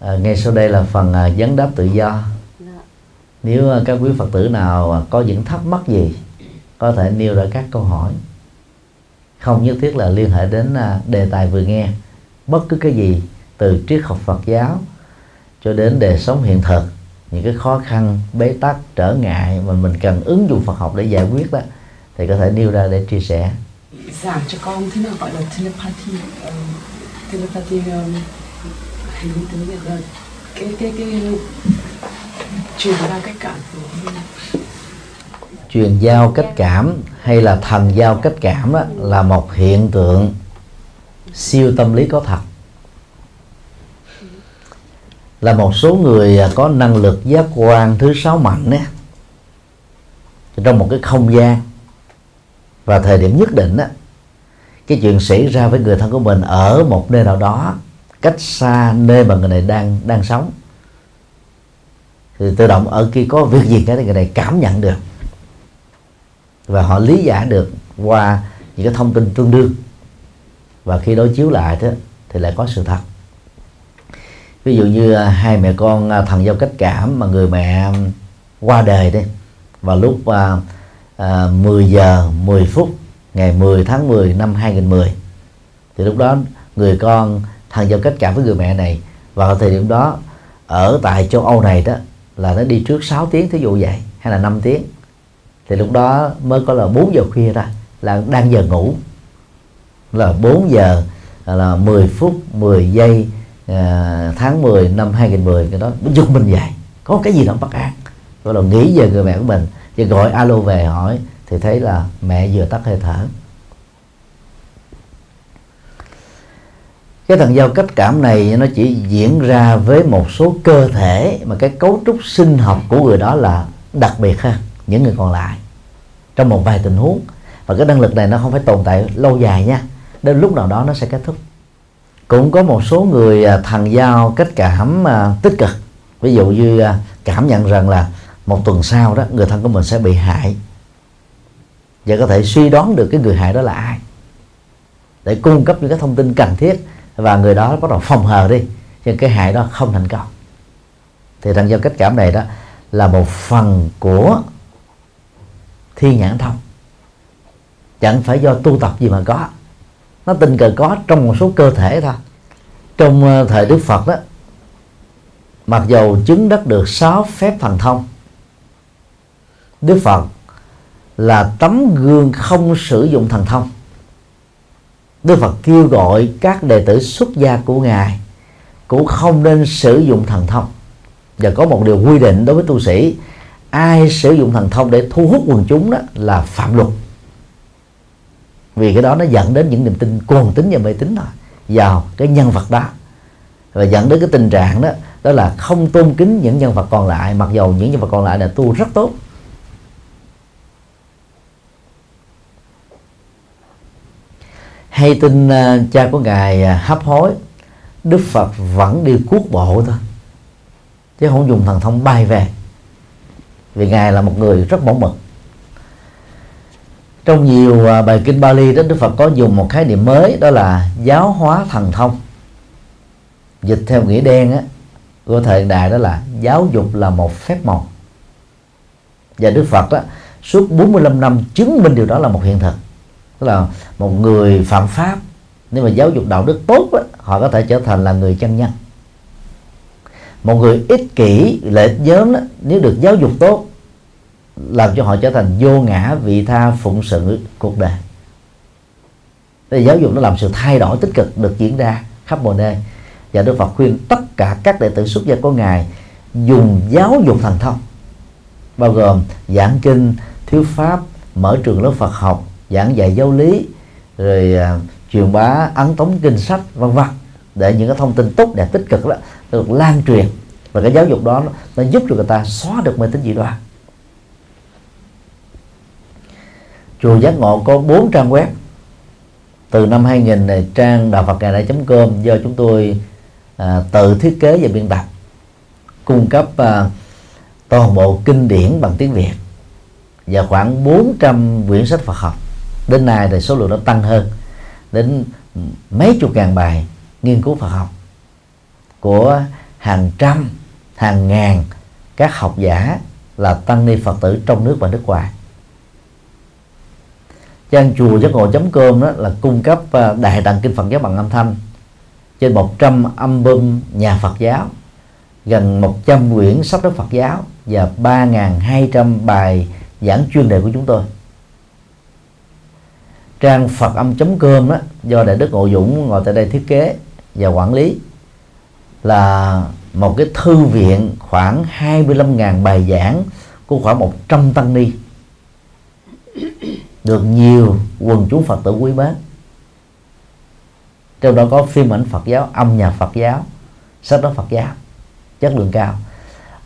à, ngay sau đây là phần à, vấn đáp tự do. Dạ. nếu à, các quý phật tử nào à, có những thắc mắc gì có thể nêu ra các câu hỏi. Không nhất thiết là liên hệ đến à, đề tài vừa nghe. Bất cứ cái gì từ triết học Phật giáo cho đến đời sống hiện thực những cái khó khăn bế tắc trở ngại mà mình cần ứng dụng Phật học để giải quyết đó thì có thể nêu ra để chia sẻ. Giảng cho con thế nào gọi là telepathy? Um, telepathy um, hình như tiếng Việt là cái cái cái truyền ra cách cảm của truyền giao cách cảm hay là thần giao cách cảm đó, là một hiện tượng siêu tâm lý có thật. Là một số người có năng lực giác quan thứ sáu mạnh ấy, trong một cái không gian. Và thời điểm nhất định á cái chuyện xảy ra với người thân của mình ở một nơi nào đó cách xa nơi mà người này đang đang sống. Thì tự động ở khi có việc gì cái người này cảm nhận được. Và họ lý giải được qua những cái thông tin tương đương. Và khi đối chiếu lại đó thì lại có sự thật. Ví dụ như à, hai mẹ con à, thần giao cách cảm mà người mẹ qua đời đi. Vào lúc à, à, 10 giờ 10 phút ngày 10 tháng 10 năm 2010 thì lúc đó người con thằng giao cách cảm với người mẹ này. Vào thời điểm đó ở tại châu Âu này đó là nó đi trước 6 tiếng thí dụ vậy hay là 5 tiếng. Thì lúc đó mới có là 4 giờ khuya ra là đang giờ ngủ. Là 4 giờ là 10 phút 10 giây à, tháng 10 năm 2010 cái đó nó giật mình dậy. Có cái gì đó bất an. Rồi là nghĩ về người mẹ của mình. Và gọi alo về hỏi thì thấy là mẹ vừa tắt hơi thở. Cái thần giao cách cảm này nó chỉ diễn ra với một số cơ thể, mà cái cấu trúc sinh học của người đó là đặc biệt ha, những người còn lại, trong một vài tình huống. Và cái năng lực này nó không phải tồn tại lâu dài nha, đến lúc nào đó nó sẽ kết thúc. Cũng có một số người à, thần giao cách cảm à, tích cực. Ví dụ như à, cảm nhận rằng là một tuần sau đó, người thân của mình sẽ bị hại. Và có thể suy đoán được cái người hại đó là ai. Để cung cấp những cái thông tin cần thiết và người đó bắt đầu phòng hờ đi. Nhưng cái hại đó không thành công. Thì thành giao cách cảm này đó là một phần của thi nhãn thông. Chẳng phải do tu tập gì mà có. Nó tình cờ có trong một số cơ thể thôi. Trong ờ, thời đức phật đó, mặc dầu chứng đắc được sáu phép thần thông, đức phật là tấm gương không sử dụng thần thông đức phật kêu gọi các đệ tử xuất gia của ngài cũng không nên sử dụng thần thông. Và có một điều quy định đối với tu sĩ, ai sử dụng thần thông để thu hút quần chúng đó là phạm luật. Vì cái đó nó dẫn đến những niềm tin cuồng tín và mê tín thôi, vào cái nhân vật đó. Và dẫn đến cái tình trạng đó đó là không tôn kính những nhân vật còn lại, mặc dầu những nhân vật còn lại là tu rất tốt. Hay tin uh, cha của ngài uh, hấp hối đức phật vẫn đi cuốc bộ thôi chứ không dùng thần thông bay về. Vì ngài là một người rất mẫu mực trong nhiều à, bài kinh Bali đó Đức Phật có dùng một khái niệm mới đó là giáo hóa thần thông. Dịch theo nghĩa đen á của thời đại đó là giáo dục là một phép màu. Và Đức Phật đó suốt 45 năm chứng minh điều đó là một hiện thực tức là một người phạm pháp nếu mà giáo dục đạo đức tốt đó, họ có thể trở thành là người chân nhân. Một người ích kỷ lợi ích nhóm đó, nếu được giáo dục tốt làm cho họ trở thành vô ngã vị tha phụng sự cuộc đời. Thì giáo dục nó làm sự thay đổi tích cực được diễn ra khắp mọi nơi. Và Đức Phật khuyên tất cả các đệ tử xuất gia của ngài dùng giáo dục thần thông bao gồm giảng kinh thuyết pháp mở trường lớp Phật học giảng dạy giáo lý rồi uh, truyền bá ấn tống kinh sách vân vân để những cái thông tin tốt đẹp tích cực đó được lan truyền. Và cái giáo dục đó nó, nó giúp cho người ta xóa được mê tín dị đoan. Chùa giác ngộ có 4 trang web. Từ năm 2000 này trang đạo Phật ngày nay com do chúng tôi à, tự thiết kế và biên tập. Cung cấp à, toàn bộ kinh điển bằng tiếng Việt và khoảng 400 quyển sách Phật học đến nay thì số lượng nó tăng hơn. Đến mấy chục ngàn bài nghiên cứu Phật học của hàng trăm, hàng ngàn các học giả là tăng ni phật tử trong nước và nước ngoài. Trang chùa giác ngộ com đó là cung cấp à, đại tạng kinh phật giáo bằng âm thanh trên 100 album nhà Phật giáo, gần 100 quyển sách đức Phật giáo và 3.200 bài giảng chuyên đề của chúng tôi trang phật âm.com đó do đại đức ngộ dũng ngồi tại đây thiết kế và quản lý, là một cái thư viện khoảng 25.000 bài giảng của khoảng 100 tăng ni. Được nhiều quần chúng Phật tử quý mến. Trong đó có phim ảnh Phật giáo, âm nhạc Phật giáo, sách nói Phật giáo, chất lượng cao.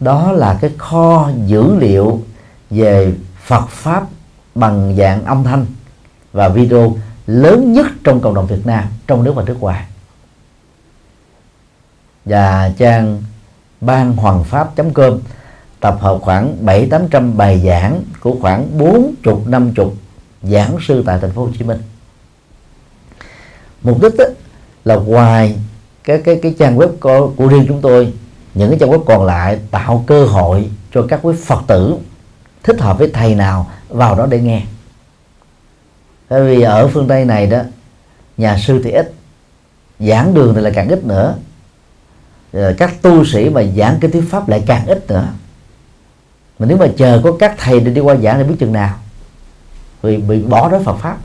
Đó là cái kho dữ liệu về Phật pháp bằng dạng âm thanh và video lớn nhất trong cộng đồng Việt Nam trong nước và nước ngoài. Và trang ban hoàng pháp com tập hợp khoảng bảy tám trăm bài giảng của khoảng bốn chục năm chục giảng sư tại thành phố Hồ Chí Minh. Mục đích đó, là ngoài cái cái cái trang web của, của riêng chúng tôi những cái trang web còn lại tạo cơ hội cho các quý Phật tử thích hợp với thầy nào vào đó để nghe bởi vì ở phương Tây này đó, nhà sư thì ít, giảng đường thì là càng ít nữa. Rồi các tu sĩ mà giảng cái thuyết pháp lại càng ít nữa. Mà nếu mà chờ có các thầy để đi qua giảng thì biết chừng nào. Vì bị bỏ đó Phật pháp.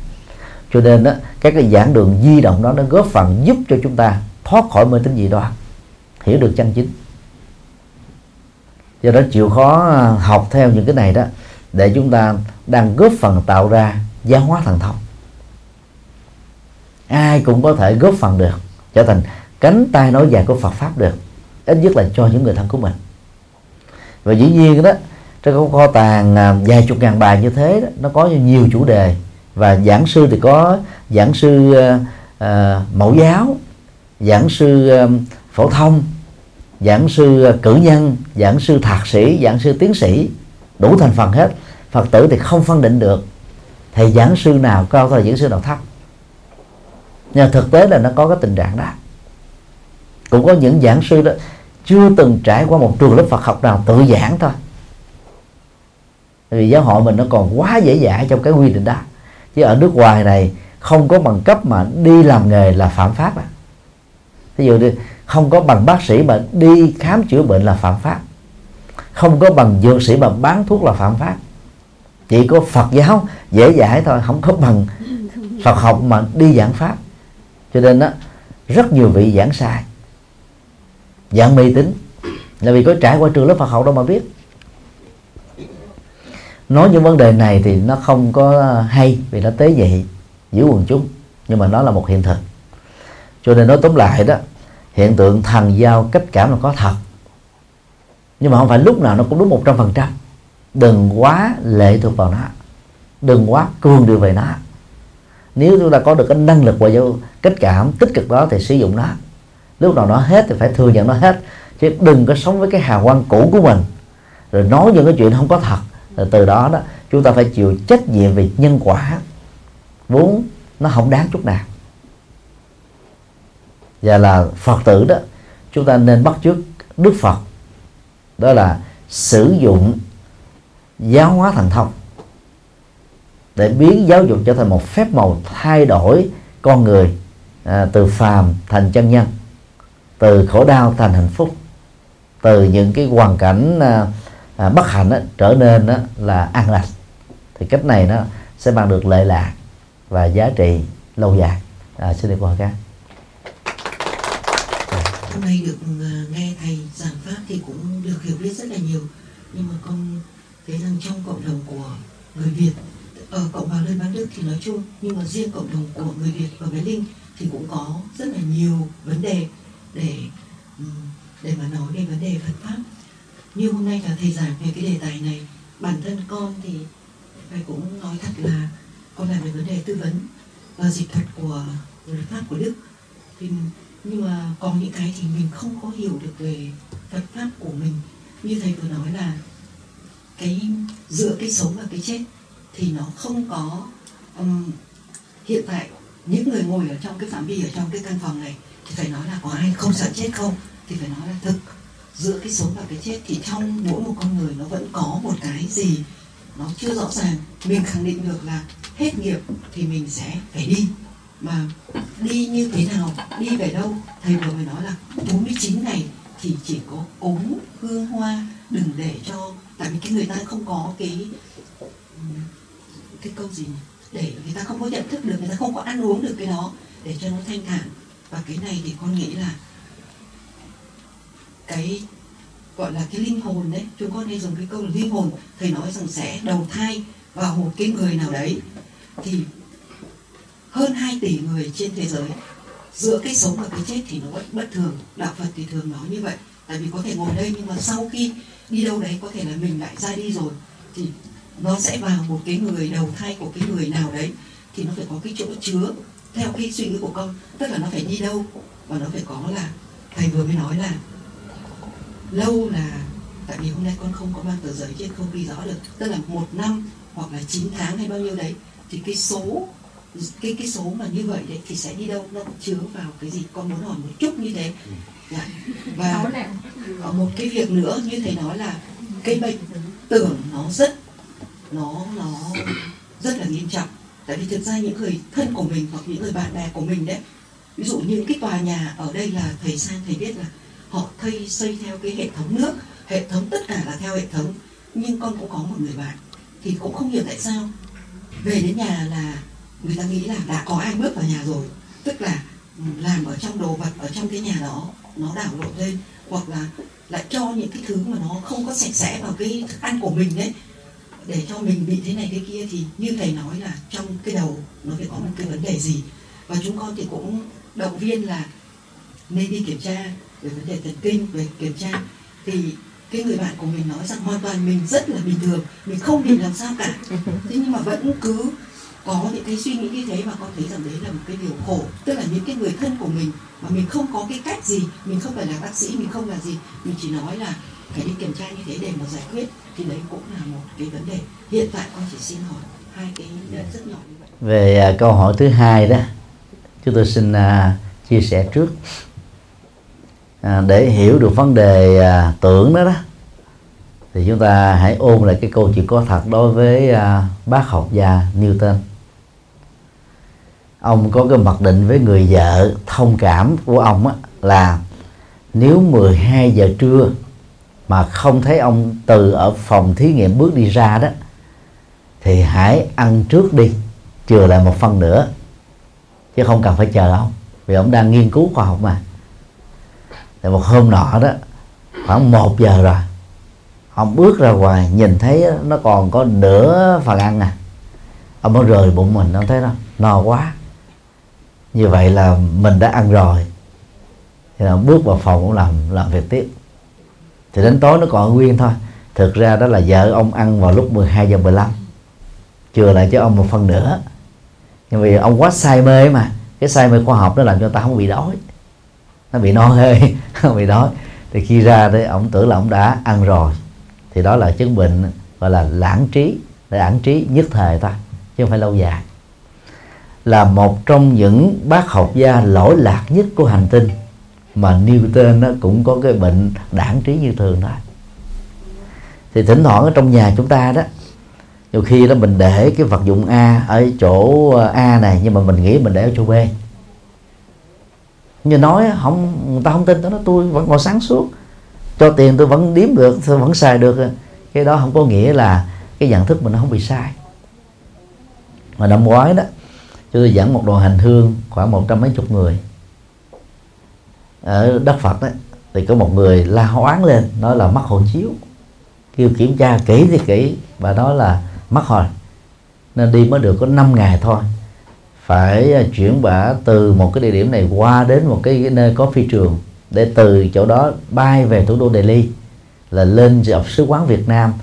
Cho nên đó, các cái giảng đường di động đó nó góp phần giúp cho chúng ta thoát khỏi mê tín dị đoan, hiểu được chân chính. Do đó chịu khó học theo những cái này đó, để chúng ta đang góp phần tạo ra giáo hóa thần thông. Ai cũng có thể góp phần được trở thành cánh tay nói dài của Phật pháp được ít nhất là cho những người thân của mình. Và dĩ nhiên đó trong kho tàng à, vài chục ngàn bài như thế đó, nó có nhiều chủ đề. Và giảng sư thì có giảng sư uh, uh, mẫu giáo giảng sư uh, phổ thông giảng sư cử nhân giảng sư thạc sĩ giảng sư tiến sĩ đủ thành phần hết. Phật tử thì không phân định được thầy giảng sư nào cao thầy giảng sư nào thấp. Nhưng thực tế là nó có cái tình trạng đó. Cũng có những giảng sư đó chưa từng trải qua một trường lớp Phật học nào tự giảng thôi. Vì giáo hội mình nó còn quá dễ dãi trong cái quy định đó. Chứ ở nước ngoài này không có bằng cấp mà đi làm nghề là phạm pháp à. Ví dụ như không có bằng bác sĩ mà đi khám chữa bệnh là phạm pháp. Không có bằng dược sĩ mà bán thuốc là phạm pháp chỉ có Phật giáo dễ dãi thôi, không có bằng Phật học mà đi giảng pháp. Cho nên đó rất nhiều vị giảng sai, giảng mê tín. Là vì có trải qua trường lớp Phật học đâu mà biết. Nói những vấn đề này thì nó không có hay, vì nó tế nhị giữa quần chúng. Nhưng mà nó là một hiện thực. Cho nên nói tóm lại đó, hiện tượng thần giao cách cảm là có thật. Nhưng mà không phải lúc nào nó cũng đúng một trăm phần trăm đừng quá lệ thuộc vào nó. Đừng quá cương điều về nó. Nếu chúng ta có được cái năng lực và cách cảm tích cực đó thì sử dụng nó. Lúc nào nó hết thì phải thừa nhận nó hết. Chứ đừng có sống với cái hào quang cũ của mình. Rồi nói những cái chuyện không có thật. Rồi từ đó đó, chúng ta phải chịu trách nhiệm về nhân quả. Vốn nó không đáng chút nào. Và là phật tử đó, chúng ta nên bắt chước đức phật. Đó là sử dụng giáo hóa thành thông để biến giáo dục trở thành một phép màu thay đổi con người à, từ phàm thành chân nhân từ khổ đau thành hạnh phúc từ những cái hoàn cảnh à, à, bất hạnh đó, trở nên đó là an lành. Thì cách này nó sẽ mang được lệ lạc và giá trị lâu dài. À, xin được qua các. Hôm nay được à, nghe thầy giảng pháp thì cũng được hiểu biết rất là nhiều. Nhưng mà con thấy rằng trong cộng đồng của người Việt ở cộng hòa liên bang đức thì nói chung, nhưng mà riêng cộng đồng của người Việt ở Bé Linh thì cũng có rất là nhiều vấn đề để để mà nói về vấn đề Phật pháp. Như hôm nay là thầy giảng về cái đề tài này, bản thân con thì phải cũng nói thật là con làm về vấn đề tư vấn và dịch thuật của luật pháp của Đức. Thì, nhưng mà còn những cái thì mình không có hiểu được về Phật pháp của mình. Như thầy vừa nói là cái giữa cái sống và cái chết thì nó không có um, hiện tại những người ngồi ở trong cái phạm vi ở trong cái căn phòng này thì phải nói là có ai không sợ chết không? Thì phải nói là thực giữa cái sống và cái chết thì trong mỗi một con người nó vẫn có một cái gì nó chưa rõ ràng. Mình khẳng định được là hết nghiệp thì mình sẽ phải đi. Mà đi như thế nào đi về đâu thầy vừa mới nói là 49 ngày thì chỉ có cúng hương hoa đừng để cho tại vì cái người ta không có cái cái câu gì nhỉ? để người ta không có nhận thức được, người ta không có ăn uống được cái đó để cho nó thanh thản. Và cái này thì con nghĩ là cái gọi là cái linh hồn đấy chúng con hay dùng cái câu là linh hồn, thầy nói rằng sẽ đầu thai vào một cái người nào đấy. Thì hơn 2 tỷ người trên thế giới, giữa cái sống và cái chết thì nó vẫn bất thường. Đạo phật thì thường nói như vậy. Tại vì có thể ngồi đây nhưng mà sau khi đi đâu đấy có thể là mình lại ra đi rồi. Thì nó sẽ vào một cái người đầu thai của cái người nào đấy, thì nó phải có cái chỗ chứa theo cái suy nghĩ của con. Tức là nó phải đi đâu, và nó phải có là, thầy vừa mới nói là, lâu là, tại vì hôm nay con không có mang tờ giấy trên không ghi rõ được. Tức là một năm hoặc là 9 tháng hay bao nhiêu đấy, thì cái số, cái cái số mà như vậy đấy thì sẽ đi đâu? Nó chứa vào cái gì? Con muốn hỏi một chút như thế. Ừ và có một cái việc nữa, như thầy nói là cái bệnh tưởng nó rất, nó nó rất là nghiêm trọng. Tại vì thực ra những người thân của mình hoặc những người bạn bè của mình đấy, ví dụ như cái tòa nhà ở đây là thầy sang thầy biết là họ thay xây theo cái hệ thống nước, hệ thống tất cả là theo hệ thống, nhưng con cũng có một người bạn thì cũng không hiểu tại sao về đến nhà là người ta nghĩ là đã có ai bước vào nhà rồi. Tức là làm ở trong đồ vật, ở trong cái nhà đó nó đảo lộn lên, hoặc là lại cho những cái thứ mà nó không có sạch sẽ vào cái thức ăn của mình đấy để cho mình bị thế này thế kia thì như thầy nói là trong cái đầu nó phải có một cái vấn đề gì. Và chúng con thì cũng động viên là nên đi kiểm tra về vấn đề thần kinh, về kiểm tra. Thì cái người bạn của mình nói rằng hoàn toàn mình rất là bình thường, mình không bị làm sao cả. Thế nhưng mà vẫn cứ có những cái suy nghĩ như thế và con thấy rằng đấy là một cái điều khổ. Tức là những cái người thân của mình mà mình không có cái cách gì mình không phải là bác sĩ mình không là gì mình chỉ nói là phải đi kiểm tra như thế để mà giải quyết thì đấy cũng là một cái vấn đề. Hiện tại con chỉ xin hỏi hai cái rất nhỏ như vậy. Về uh, câu hỏi thứ hai đó chúng tôi xin uh, chia sẻ trước. À, để hiểu được vấn đề à, tưởng đó đó thì chúng ta hãy ôn lại cái câu chuyện có thật đối với à, bác học gia Newton ông có cái mặc định với người vợ thông cảm của ông á, là nếu 12 giờ trưa mà không thấy ông từ ở phòng thí nghiệm bước đi ra đó thì hãy ăn trước đi chừa lại một phần nữa. Chứ không cần phải chờ ông vì ông đang nghiên cứu khoa học mà. Thì một hôm nọ đó khoảng một giờ rồi ông bước ra ngoài nhìn thấy nó còn có nửa phần ăn à. Ông mới rời bụng mình ông thấy đó no quá như vậy là mình đã ăn rồi. Thì là bước vào phòng cũng làm làm việc tiếp. Thì đến tối nó còn nguyên thôi. Thực ra đó là vợ ông ăn vào lúc 12 giờ 15 chừa lại cho ông một phần nữa. Nhưng vì ông quá say mê mà. Cái say mê khoa học nó làm cho ta không bị đói. Nó bị no hơi, không bị đói. Thì khi ra đấy ông tưởng là ông đã ăn rồi. Thì đó là chứng bệnh gọi là lãng trí lãng trí nhất thời thôi chứ không phải lâu dài là một trong những bác học gia lỗi lạc nhất của hành tinh. Mà Newton nó cũng có cái bệnh đảng trí như thường thôi thì thỉnh thoảng ở trong nhà chúng ta đó, nhiều khi đó mình để cái vật dụng A ở chỗ ờ, A này, nhưng mà mình nghĩ mình để ở chỗ B. Như nói không, người ta không tin tôi nó tôi vẫn còn sáng suốt, cho tiền tôi vẫn điếm được, tôi vẫn xài được. Cái đó không có nghĩa là cái nhận thức mình nó không bị sai. Mà năm ngoái đó tôi dẫn một đoàn hành hương khoảng một trăm mấy chục người. Ở đất Phật đấy thì có một người la hoáng lên nói là mắc hộ chiếu. Kêu kiểm tra kỹ thì kỹ và nói là mắc hồi nên đi mới được có 5 ngày thôi. Phải à, chuyển bả từ một cái địa điểm này qua đến một cái nơi có phi trường để từ chỗ đó bay về thủ đô Delhi là lên dọc sứ quán Việt Nam.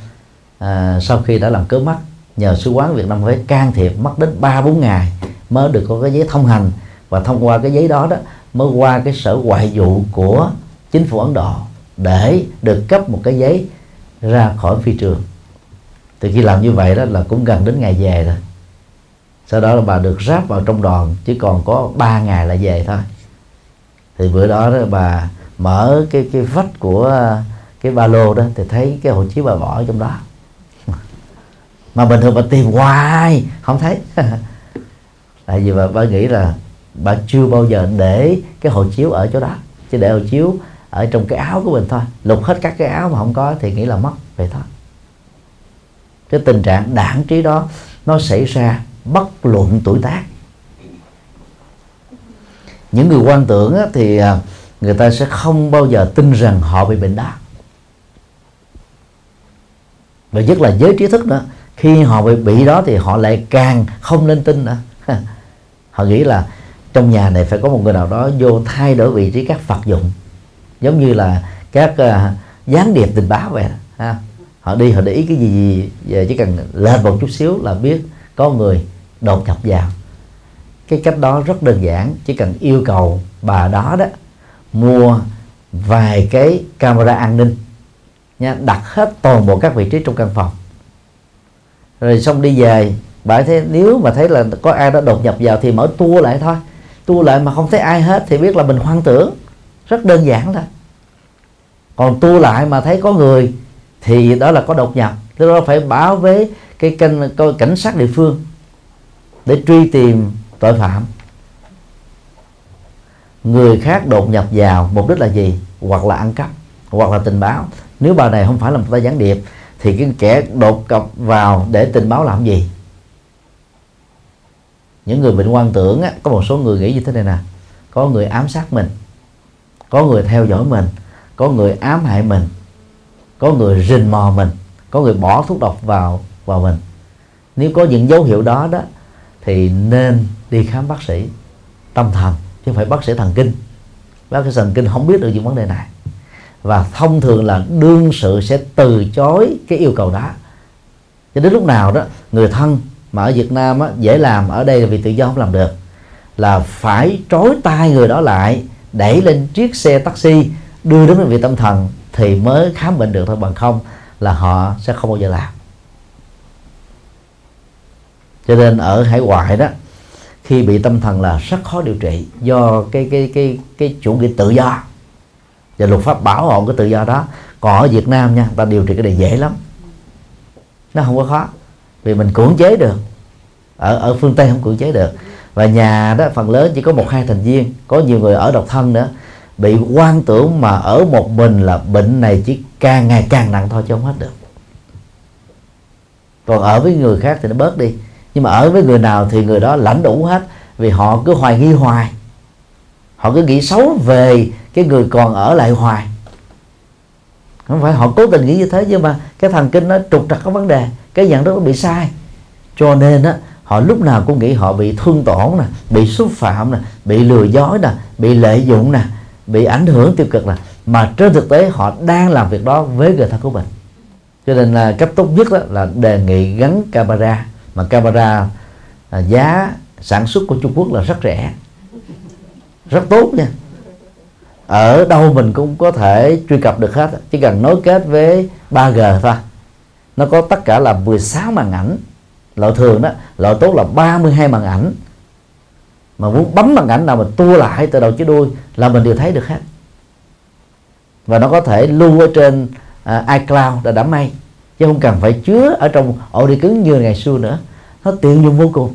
À, sau khi đã làm cớ mắt nhờ sứ quán Việt Nam phải can thiệp mất đến ba bốn ngày mới được có cái giấy thông hành. Và thông qua cái giấy đó đó mới qua cái sở ngoại vụ của chính phủ Ấn Độ để được cấp một cái giấy ra khỏi phi trường. Thì khi làm như vậy đó là cũng gần đến ngày về rồi. Sau đó là bà được ráp vào trong đoàn chứ còn có 3 ngày là về thôi. Thì bữa đó, đó bà mở cái cái vách của cái ba lô đó thì thấy cái hộ chiếu bà bỏ trong đó. Mà bình thường bà tìm hoài không thấy. tại vì bà, bà nghĩ là bà chưa bao giờ để cái hộ chiếu ở chỗ đó. Chứ để hộ chiếu ở trong cái áo của mình thôi. Lục hết các cái áo mà không có thì nghĩ là mất vậy thôi. Cái tình trạng đảng trí đó nó xảy ra bất luận tuổi tác. Những người quan tưởng á, thì à, người ta sẽ không bao giờ tin rằng họ bị bệnh đó và nhất là giới trí thức nữa khi họ bị bị đó thì họ lại càng không nên tin nữa. họ nghĩ là trong nhà này phải có một người nào đó vô thay đổi vị trí các vật dụng. Giống như là các uh, gián điệp tình báo vậy ha. Họ đi họ để ý cái gì, gì về chỉ cần lên một chút xíu là biết có người đột nhập vào. Cái cách đó rất đơn giản chỉ cần yêu cầu bà đó đó mua vài cái camera an ninh nha đặt hết toàn bộ các vị trí trong căn phòng. Rồi xong đi về bạn thấy nếu mà thấy là có ai đó đột nhập vào thì mở tua lại thôi. Tua lại mà không thấy ai hết thì biết là mình hoang tưởng. Rất đơn giản thôi. Còn tua lại mà thấy có người thì đó là có đột nhập. Tức đó phải báo với cái kênh cảnh sát địa phương để truy tìm tội phạm. Người khác đột nhập vào, mục đích là gì? Hoặc là ăn cắp, hoặc là tình báo. Nếu bà này không phải là một tay gián điệp, thì cái kẻ đột cập vào để tình báo làm gì? Những người bệnh quan tưởng á, có một số người nghĩ như thế này nè. Có người ám sát mình có người theo dõi mình có người ám hại mình có người rình mò mình có người bỏ thuốc độc vào vào mình. Nếu có những dấu hiệu đó đó thì nên đi khám bác sĩ tâm thần chứ không phải bác sĩ thần kinh. Bác sĩ thần kinh không biết được những vấn đề này. Và thông thường là đương sự sẽ từ chối cái yêu cầu đó. Cho đến lúc nào đó người thân mà ở Việt Nam á, dễ làm ở đây là vì tự do không làm được. Là phải trói tay người đó lại đẩy lên chiếc xe taxi đưa đến bệnh viện tâm thần thì mới khám bệnh được thôi bằng không là họ sẽ không bao giờ làm. Cho nên ở hải ngoại đó khi bị tâm thần là rất khó điều trị do cái cái cái cái chủ nghĩa tự do. Và luật pháp bảo hộ cái tự do đó. Còn ở Việt Nam nha ta điều trị cái này dễ lắm. Nó không có khó vì mình cưỡng chế được. Ở ở phương Tây không cưỡng chế được. Và nhà đó, phần lớn chỉ có một hai thành viên. Có nhiều người ở độc thân nữa. Bị quan tưởng mà ở một mình là bệnh này chỉ càng ngày càng nặng thôi chứ không hết được. Còn ở với người khác thì nó bớt đi. Nhưng mà ở với người nào thì người đó lãnh đủ hết. Vì họ cứ hoài nghi hoài. Họ cứ nghĩ xấu về cái người còn ở lại hoài. Không phải họ cố tình nghĩ như thế, nhưng mà cái thần kinh nó trục trặc có vấn đề cái nhận thức nó bị sai. Cho nên á họ lúc nào cũng nghĩ họ bị thương tổn nè bị xúc phạm nè bị lừa dối nè bị lợi dụng nè bị ảnh hưởng tiêu cực nè. Mà trên thực tế họ đang làm việc đó với người thân của mình. Cho nên là cách tốt nhất đó là đề nghị gắn camera. Mà camera à, giá sản xuất của Trung Quốc là rất rẻ. Rất tốt nha. Ở đâu mình cũng có thể truy cập được hết chỉ cần nối kết với 3G thôi nó có tất cả là 16 màn ảnh. Loại thường đó loại tốt là 32 màn ảnh. Mà muốn bấm màn ảnh nào mà tua lại từ đầu chí đuôi là mình đều thấy được hết. Và nó có thể lưu ở trên uh, iCloud là đám mây chứ không cần phải chứa ở trong ổ đi cứng như ngày xưa nữa. Nó tiện dụng vô cùng.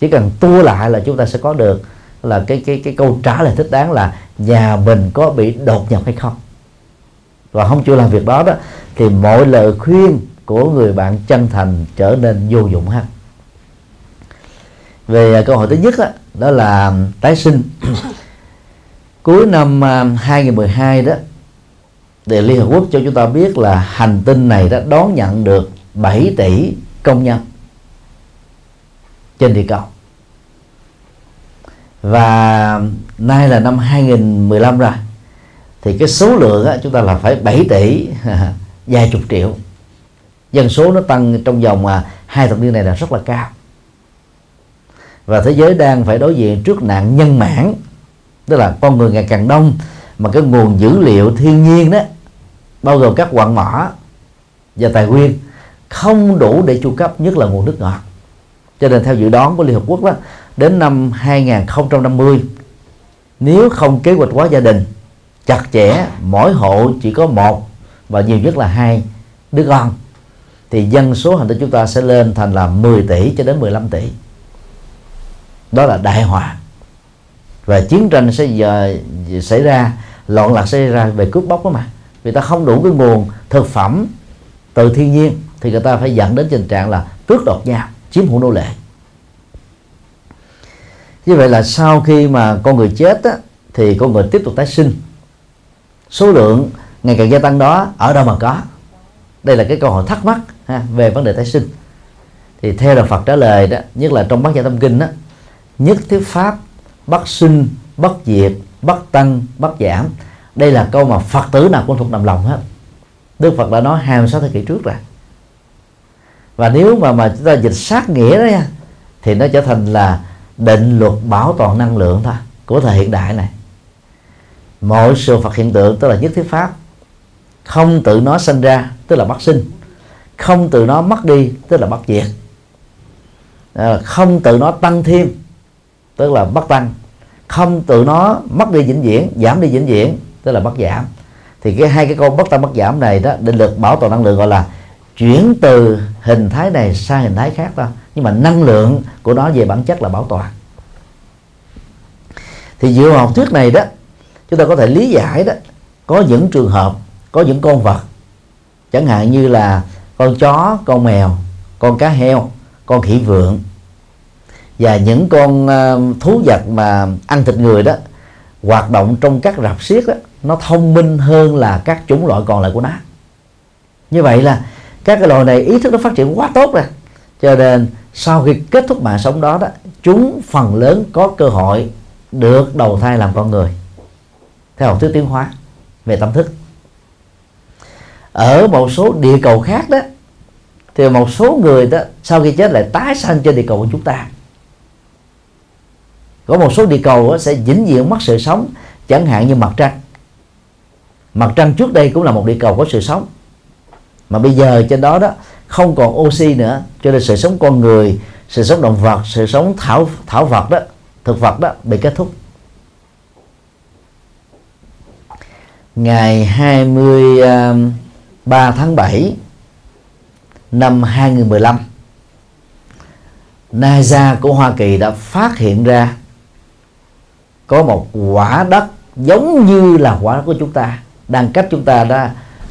Chỉ cần tua lại là chúng ta sẽ có được là cái cái cái câu trả lời thích đáng là nhà mình có bị đột nhập hay không. Và không chưa làm việc đó đó thì mọi lời khuyên của người bạn chân thành trở nên vô dụng ha. Về à, câu hỏi thứ nhất đó, đó là tái sinh. Cuối năm à, 2012 đó thì Liên Hợp Quốc cho chúng ta biết là hành tinh này đã đón nhận được 7 tỷ công nhân trên địa cầu. Và nay là năm 2015 rồi thì cái số lượng á, chúng ta là phải 7 tỷ vài chục triệu dân số nó tăng trong vòng mà hai thập niên này là rất là cao. Và thế giới đang phải đối diện trước nạn nhân mãn, tức là con người ngày càng đông, mà cái nguồn dữ liệu thiên nhiên đó, bao gồm các quặng mỏ và tài nguyên, không đủ để chu cấp, nhất là nguồn nước ngọt. Cho nên theo dự đoán của Liên Hợp Quốc đó, đến năm 2050 nếu không kế hoạch hóa gia đình, chặt chẽ, mỗi hộ chỉ có một và nhiều nhất là hai đứa con thì dân số hành tinh chúng ta sẽ lên thành là 10 tỷ cho đến 15 tỷ. Đó là đại họa. Và chiến tranh sẽ giờ xảy ra loạn lạc xảy ra về cướp bóc đó mà. Vì ta không đủ cái nguồn thực phẩm từ thiên nhiên thì người ta phải dẫn đến tình trạng là tước đoạt nhau chiếm hữu nô lệ. Như vậy là sau khi mà con người chết á, thì con người tiếp tục tái sinh. Số lượng ngày càng gia tăng đó ở đâu mà có đây là cái câu hỏi thắc mắc ha, về vấn đề tái sinh. Thì theo đạo Phật trả lời đó nhất là trong bát nhã tâm kinh đó nhất thiết pháp bất sinh bất diệt bất tăng bất giảm. Đây là câu mà Phật tử nào cũng thuộc nằm lòng hết. Đức Phật đã nói 26 thế kỷ trước rồi. Và nếu mà mà chúng ta dịch sát nghĩa đó nha thì nó trở thành là định luật bảo toàn năng lượng thôi của thời hiện đại này. Mọi sự Phật hiện tượng tức là nhất thiết pháp không tự nó sinh ra tức là bắt sinh. Không từ nó mất đi tức là bắt diệt. À, không từ nó tăng thêm tức là bắt tăng. Không từ nó mất đi vĩnh viễn giảm đi vĩnh viễn tức là bắt giảm. Thì cái hai cái câu bất tăng bất giảm này đó định lực bảo toàn năng lượng gọi là chuyển từ hình thái này sang hình thái khác thôi nhưng mà năng lượng của nó về bản chất là bảo toàn. Thì dựa vào học thuyết này đó chúng ta có thể lý giải đó có những trường hợp có những con vật chẳng hạn như là con chó con mèo con cá heo con khỉ vượn và những con uh, thú vật mà ăn thịt người đó hoạt động trong các rạp xiếc đó nó thông minh hơn là các chủng loại còn lại của nó. Như vậy là các cái loài này ý thức nó phát triển quá tốt rồi. Cho nên sau khi kết thúc mạng sống đó đó chúng phần lớn có cơ hội được đầu thai làm con người. Theo học thuyết tiến hóa về tâm thức ở một số địa cầu khác đó thì một số người đó sau khi chết lại tái sanh trên địa cầu của chúng ta. Có một số địa cầu đó, sẽ vĩnh viễn mất sự sống chẳng hạn như mặt trăng. Mặt trăng trước đây cũng là một địa cầu có sự sống. Mà bây giờ trên đó đó không còn oxy nữa cho nên sự sống con người sự sống động vật sự sống thảo thảo vật đó thực vật đó bị kết thúc. Ngày à, 3 tháng 7 năm 2015 NASA của Hoa Kỳ đã phát hiện ra có một quả đất giống như là quả đất của chúng ta đang cách chúng ta đó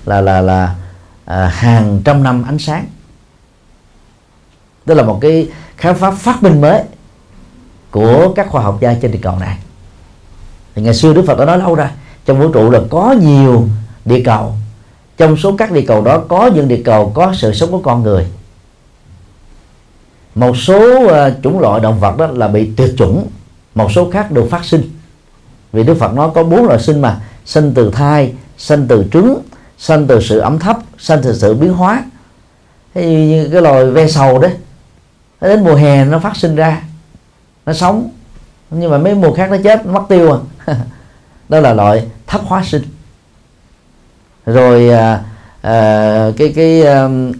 là là là à, hàng trăm năm ánh sáng. Đó là một cái khám phá phát minh mới của các khoa học gia trên địa cầu này. Thì ngày xưa Đức Phật đã nói lâu rồi trong vũ trụ là có nhiều địa cầu trong số các địa cầu đó có những địa cầu có sự sống của con người. Một số uh, chủng loại động vật đó là bị tuyệt chủng một số khác được phát sinh. Vì Đức Phật nói có bốn loại sinh mà sinh từ thai sinh từ trứng sinh từ sự ẩm thấp sinh từ sự biến hóa. Thì như cái loài ve sầu đấy đến mùa hè nó phát sinh ra nó sống. Nhưng mà mấy mùa khác nó chết nó mất tiêu à. Đó là loại thấp hóa sinh rồi à, à, cái cái um,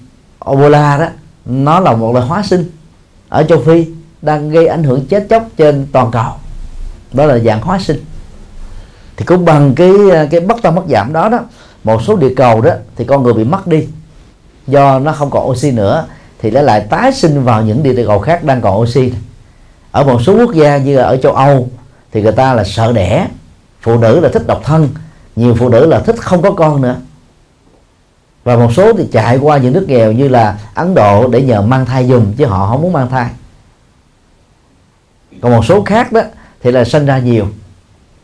Ebola đó nó là một loại hóa sinh ở châu Phi đang gây ảnh hưởng chết chóc trên toàn cầu. Đó là dạng hóa sinh. Thì cũng bằng cái à, cái bất tăng bất giảm đó đó một số địa cầu đó thì con người bị mất đi. Do nó không còn oxy nữa thì nó lại tái sinh vào những địa cầu khác đang còn oxy ở một số quốc gia như là ở châu Âu thì người ta là sợ đẻ. Phụ nữ là thích độc thân nhiều phụ nữ là thích không có con nữa. Và một số thì chạy qua những nước nghèo như là Ấn Độ để nhờ mang thai dùng, chứ họ không muốn mang thai. Còn một số khác đó thì là sinh ra nhiều.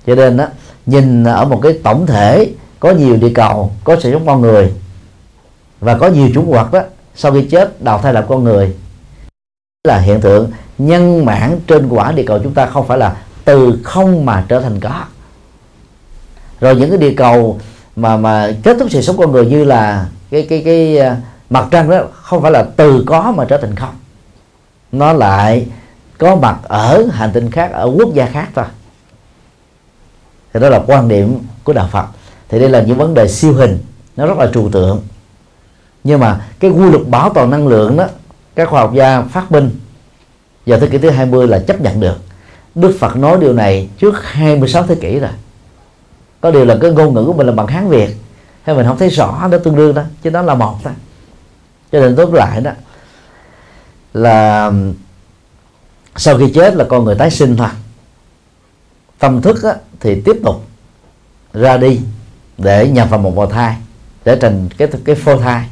Cho nên đó, nhìn ở một cái tổng thể, có nhiều địa cầu, có sự sống con người, và có nhiều chủng vật đó, sau khi chết đào thai làm con người. Là hiện tượng nhân mãn trên quả địa cầu chúng ta không phải là từ không mà trở thành có rồi những cái địa cầu mà mà kết thúc sự sống con người như là cái cái cái à, mặt trăng đó, không phải là từ có mà trở thành không. Nó lại có mặt ở hành tinh khác, ở quốc gia khác thôi. Thì đó là quan điểm của đạo Phật. Thì đây là những vấn đề siêu hình. Nó rất là trừu tượng. Nhưng mà cái quy luật bảo toàn năng lượng đó, các khoa học gia phát minh vào thế kỷ thứ 20 là chấp nhận được. Đức Phật nói điều này trước 26 thế kỷ rồi có điều là cái ngôn ngữ của mình là bằng hán việt. Hay mình không thấy rõ nó tương đương đó. Chứ nó là một thôi cho nên tốt lại đó là sau khi chết là con người tái sinh thôi. Tâm thức á, thì tiếp tục ra đi để nhập vào một bào thai để thành cái cái phôi thai.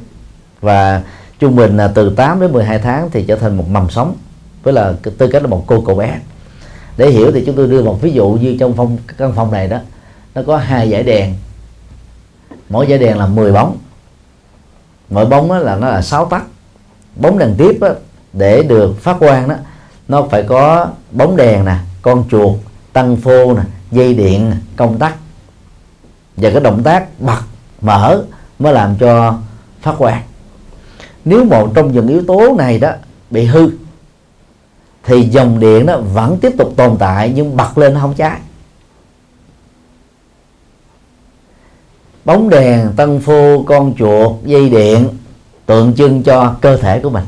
Và trung bình là từ 8 đến 12 tháng thì trở thành một mầm sống với là tư cách là một cô cậu bé. Để hiểu thì chúng tôi đưa một ví dụ như trong phòng căn phòng này đó nó có hai dải đèn. Mỗi dải đèn là 10 bóng. Mỗi bóng đó là nó là 6 tắc. Bóng đèn tiếp đó, để được phát quang đó nó phải có bóng đèn nè con chuột tăng phô nè dây điện nè, công tắc. Và cái động tác bật mở mới làm cho phát quang. Nếu một trong những yếu tố này đó bị hư thì dòng điện nó vẫn tiếp tục tồn tại nhưng bật lên nó không cháy. Bóng đèn tân phu, con chuột dây điện tượng trưng cho cơ thể của mình.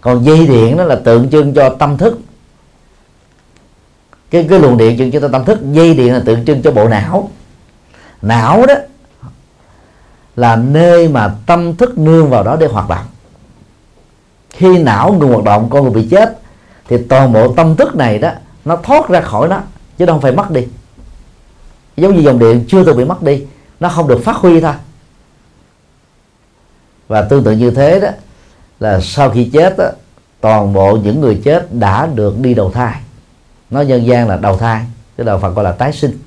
Còn dây điện đó là tượng trưng cho tâm thức. Cái cái luồng điện tượng trưng cho tâm thức dây điện là tượng trưng cho bộ não. Não đó là nơi mà tâm thức nương vào đó để hoạt động. Khi não ngừng hoạt động con người bị chết thì toàn bộ tâm thức này đó nó thoát ra khỏi nó chứ không phải mất đi giống như dòng điện chưa từng bị mất đi nó không được phát huy thôi. Và tương tự như thế đó là sau khi chết đó, toàn bộ những người chết đã được đi đầu thai. Nói nhân gian là đầu thai cái đạo Phật gọi là tái sinh.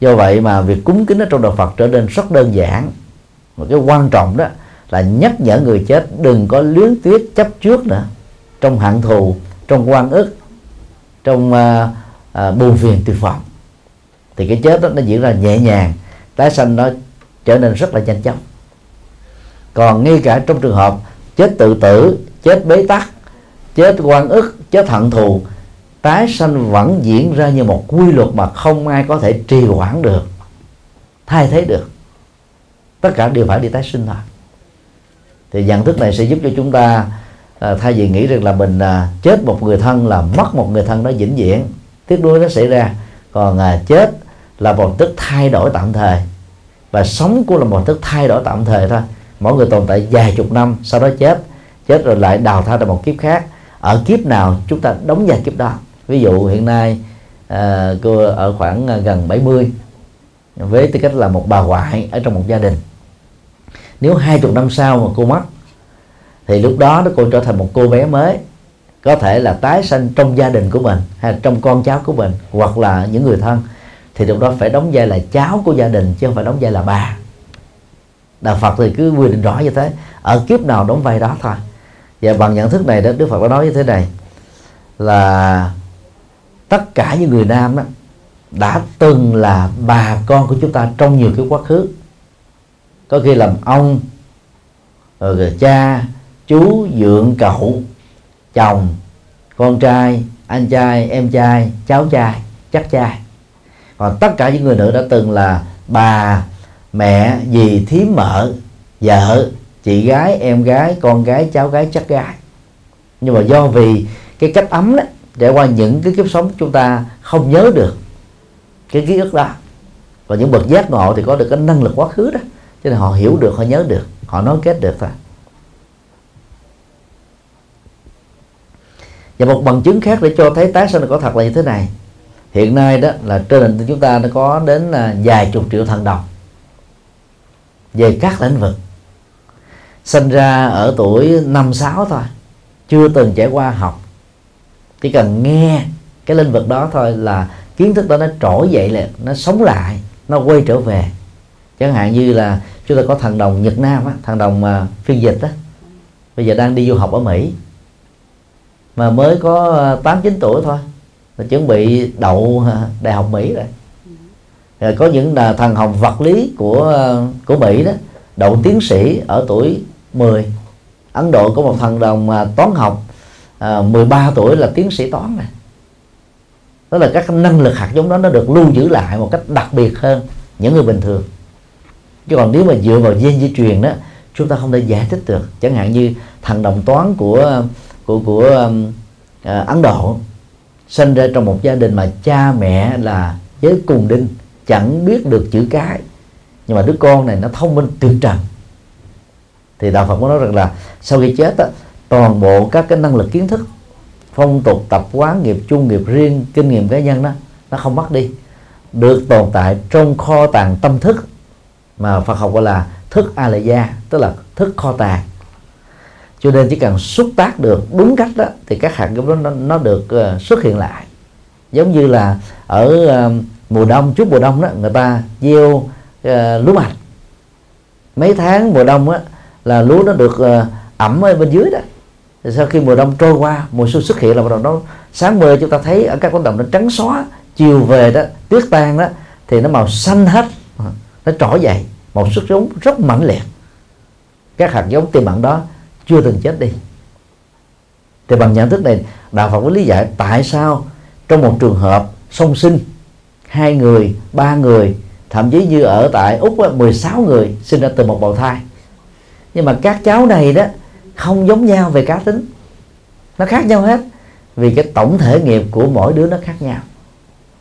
Do vậy mà việc cúng kính ở trong đạo Phật trở nên rất đơn giản. Một cái quan trọng đó là nhắc nhở người chết đừng có luyến tiếc chấp trước nữa. Trong hận thù trong quan ức trong uh, uh, buồn phiền tuyệt vọng thì cái chết đó nó diễn ra nhẹ nhàng tái sanh nó trở nên rất là nhanh chóng. Còn ngay cả trong trường hợp chết tự tử chết bế tắc chết quan ức chết hận thù tái sanh vẫn diễn ra như một quy luật mà không ai có thể trì hoãn được thay thế được. Tất cả đều phải đi tái sinh thôi. Thì nhận thức này sẽ giúp cho chúng ta à, thay vì nghĩ rằng là mình à, chết một người thân là mất một người thân đó vĩnh viễn tiếc nuối nó xảy ra. Còn à, chết là một thức thay đổi tạm thời. Và sống cũng là một thức thay đổi tạm thời thôi. Mỗi người tồn tại vài chục năm sau đó chết. Chết rồi lại đào thai ra một kiếp khác. Ở kiếp nào chúng ta đóng vai kiếp đó. Ví dụ hiện nay à, cô ở khoảng à, gần 70 với tư cách là một bà ngoại ở trong một gia đình. Nếu hai chục năm sau mà cô mất thì lúc đó nó cô trở thành một cô bé mới. Có thể là tái sanh trong gia đình của mình hay trong con cháu của mình hoặc là những người thân thì lúc đó phải đóng vai là cháu của gia đình chứ không phải đóng vai là bà đạo phật thì cứ quy định rõ như thế. Ở kiếp nào đóng vai đó thôi. Và bằng nhận thức này đó đức phật đã nói như thế này. Là tất cả những người nam đó, đã từng là bà con của chúng ta trong nhiều cái quá khứ. Có khi làm ông rồi cha chú dượng cậu chồng con trai anh trai em trai cháu trai chắc trai còn tất cả những người nữ đã từng là bà, mẹ, dì, thím, mợ, vợ, chị gái, em gái, con gái, cháu gái, chắc gái. Nhưng mà do vì cái cách ấm đó trải qua những cái kiếp sống chúng ta không nhớ được cái ký ức đó. Và những bậc giác ngộ thì có được cái năng lực quá khứ đó, cho nên họ hiểu được, họ nhớ được, họ nói kết được thôi. Và một bằng chứng khác để cho thấy tái sinh có thật là như thế này hiện nay đó là trên nền chúng ta nó có đến là vài chục triệu thần đồng về các lĩnh vực. Sinh ra ở tuổi năm sáu thôi chưa từng trải qua học. Chỉ cần nghe cái lĩnh vực đó thôi là kiến thức đó nó trỗi dậy lại nó sống lại nó quay trở về. Chẳng hạn như là chúng ta có thằng đồng Nhật Nam á, thằng đồng mà phiên dịch á. Bây giờ đang đi du học ở Mỹ mà mới có à, 8 9 tuổi thôi là chuẩn bị đậu đại học Mỹ rồi. Rồi có những là thằng học vật lý của của Mỹ đó đậu tiến sĩ ở tuổi 10 Ấn Độ có một thằng đồng toán học à, 13 tuổi là tiến sĩ toán này. Đó là các năng lực hạt giống đó nó được lưu giữ lại một cách đặc biệt hơn những người bình thường. Chứ còn nếu mà dựa vào gen di truyền đó chúng ta không thể giải thích được. Chẳng hạn như thằng đồng toán của của của uh, Ấn Độ sinh ra trong một gia đình mà cha mẹ là giới cùng đinh chẳng biết được chữ cái. Nhưng mà đứa con này nó thông minh tuyệt trần. Thì đạo Phật có nói rằng là sau khi chết á, toàn bộ các cái năng lực kiến thức phong tục tập quán nghiệp chung nghiệp riêng kinh nghiệm cá nhân đó nó không mất đi. Được tồn tại trong kho tàng tâm thức mà Phật học gọi là thức a la gia tức là thức kho tàng cho nên chỉ cần xúc tác được đúng cách đó thì các hạt giống đó nó, nó được uh, xuất hiện lại. Giống như là ở uh, mùa đông trước mùa đông đó người ta gieo uh, lúa mạch. Mấy tháng mùa đông á là lúa nó được uh, ẩm ở bên dưới đó. Thì sau khi mùa đông trôi qua mùa xuân xuất hiện là bắt đầu nó sáng mưa chúng ta thấy ở các cánh đồng nó trắng xóa chiều về đó tuyết tan đó thì nó màu xanh hết. Nó trỗi dậy một sức sống rất mãnh liệt. Các hạt giống tiềm ẩn đó chưa từng chết đi. Thì bằng nhận thức này đạo Phật có lý giải tại sao trong một trường hợp song sinh hai người ba người thậm chí như ở tại úc á, 16 người sinh ra từ một bào thai. Nhưng mà các cháu này đó không giống nhau về cá tính. Nó khác nhau hết vì cái tổng thể nghiệp của mỗi đứa nó khác nhau.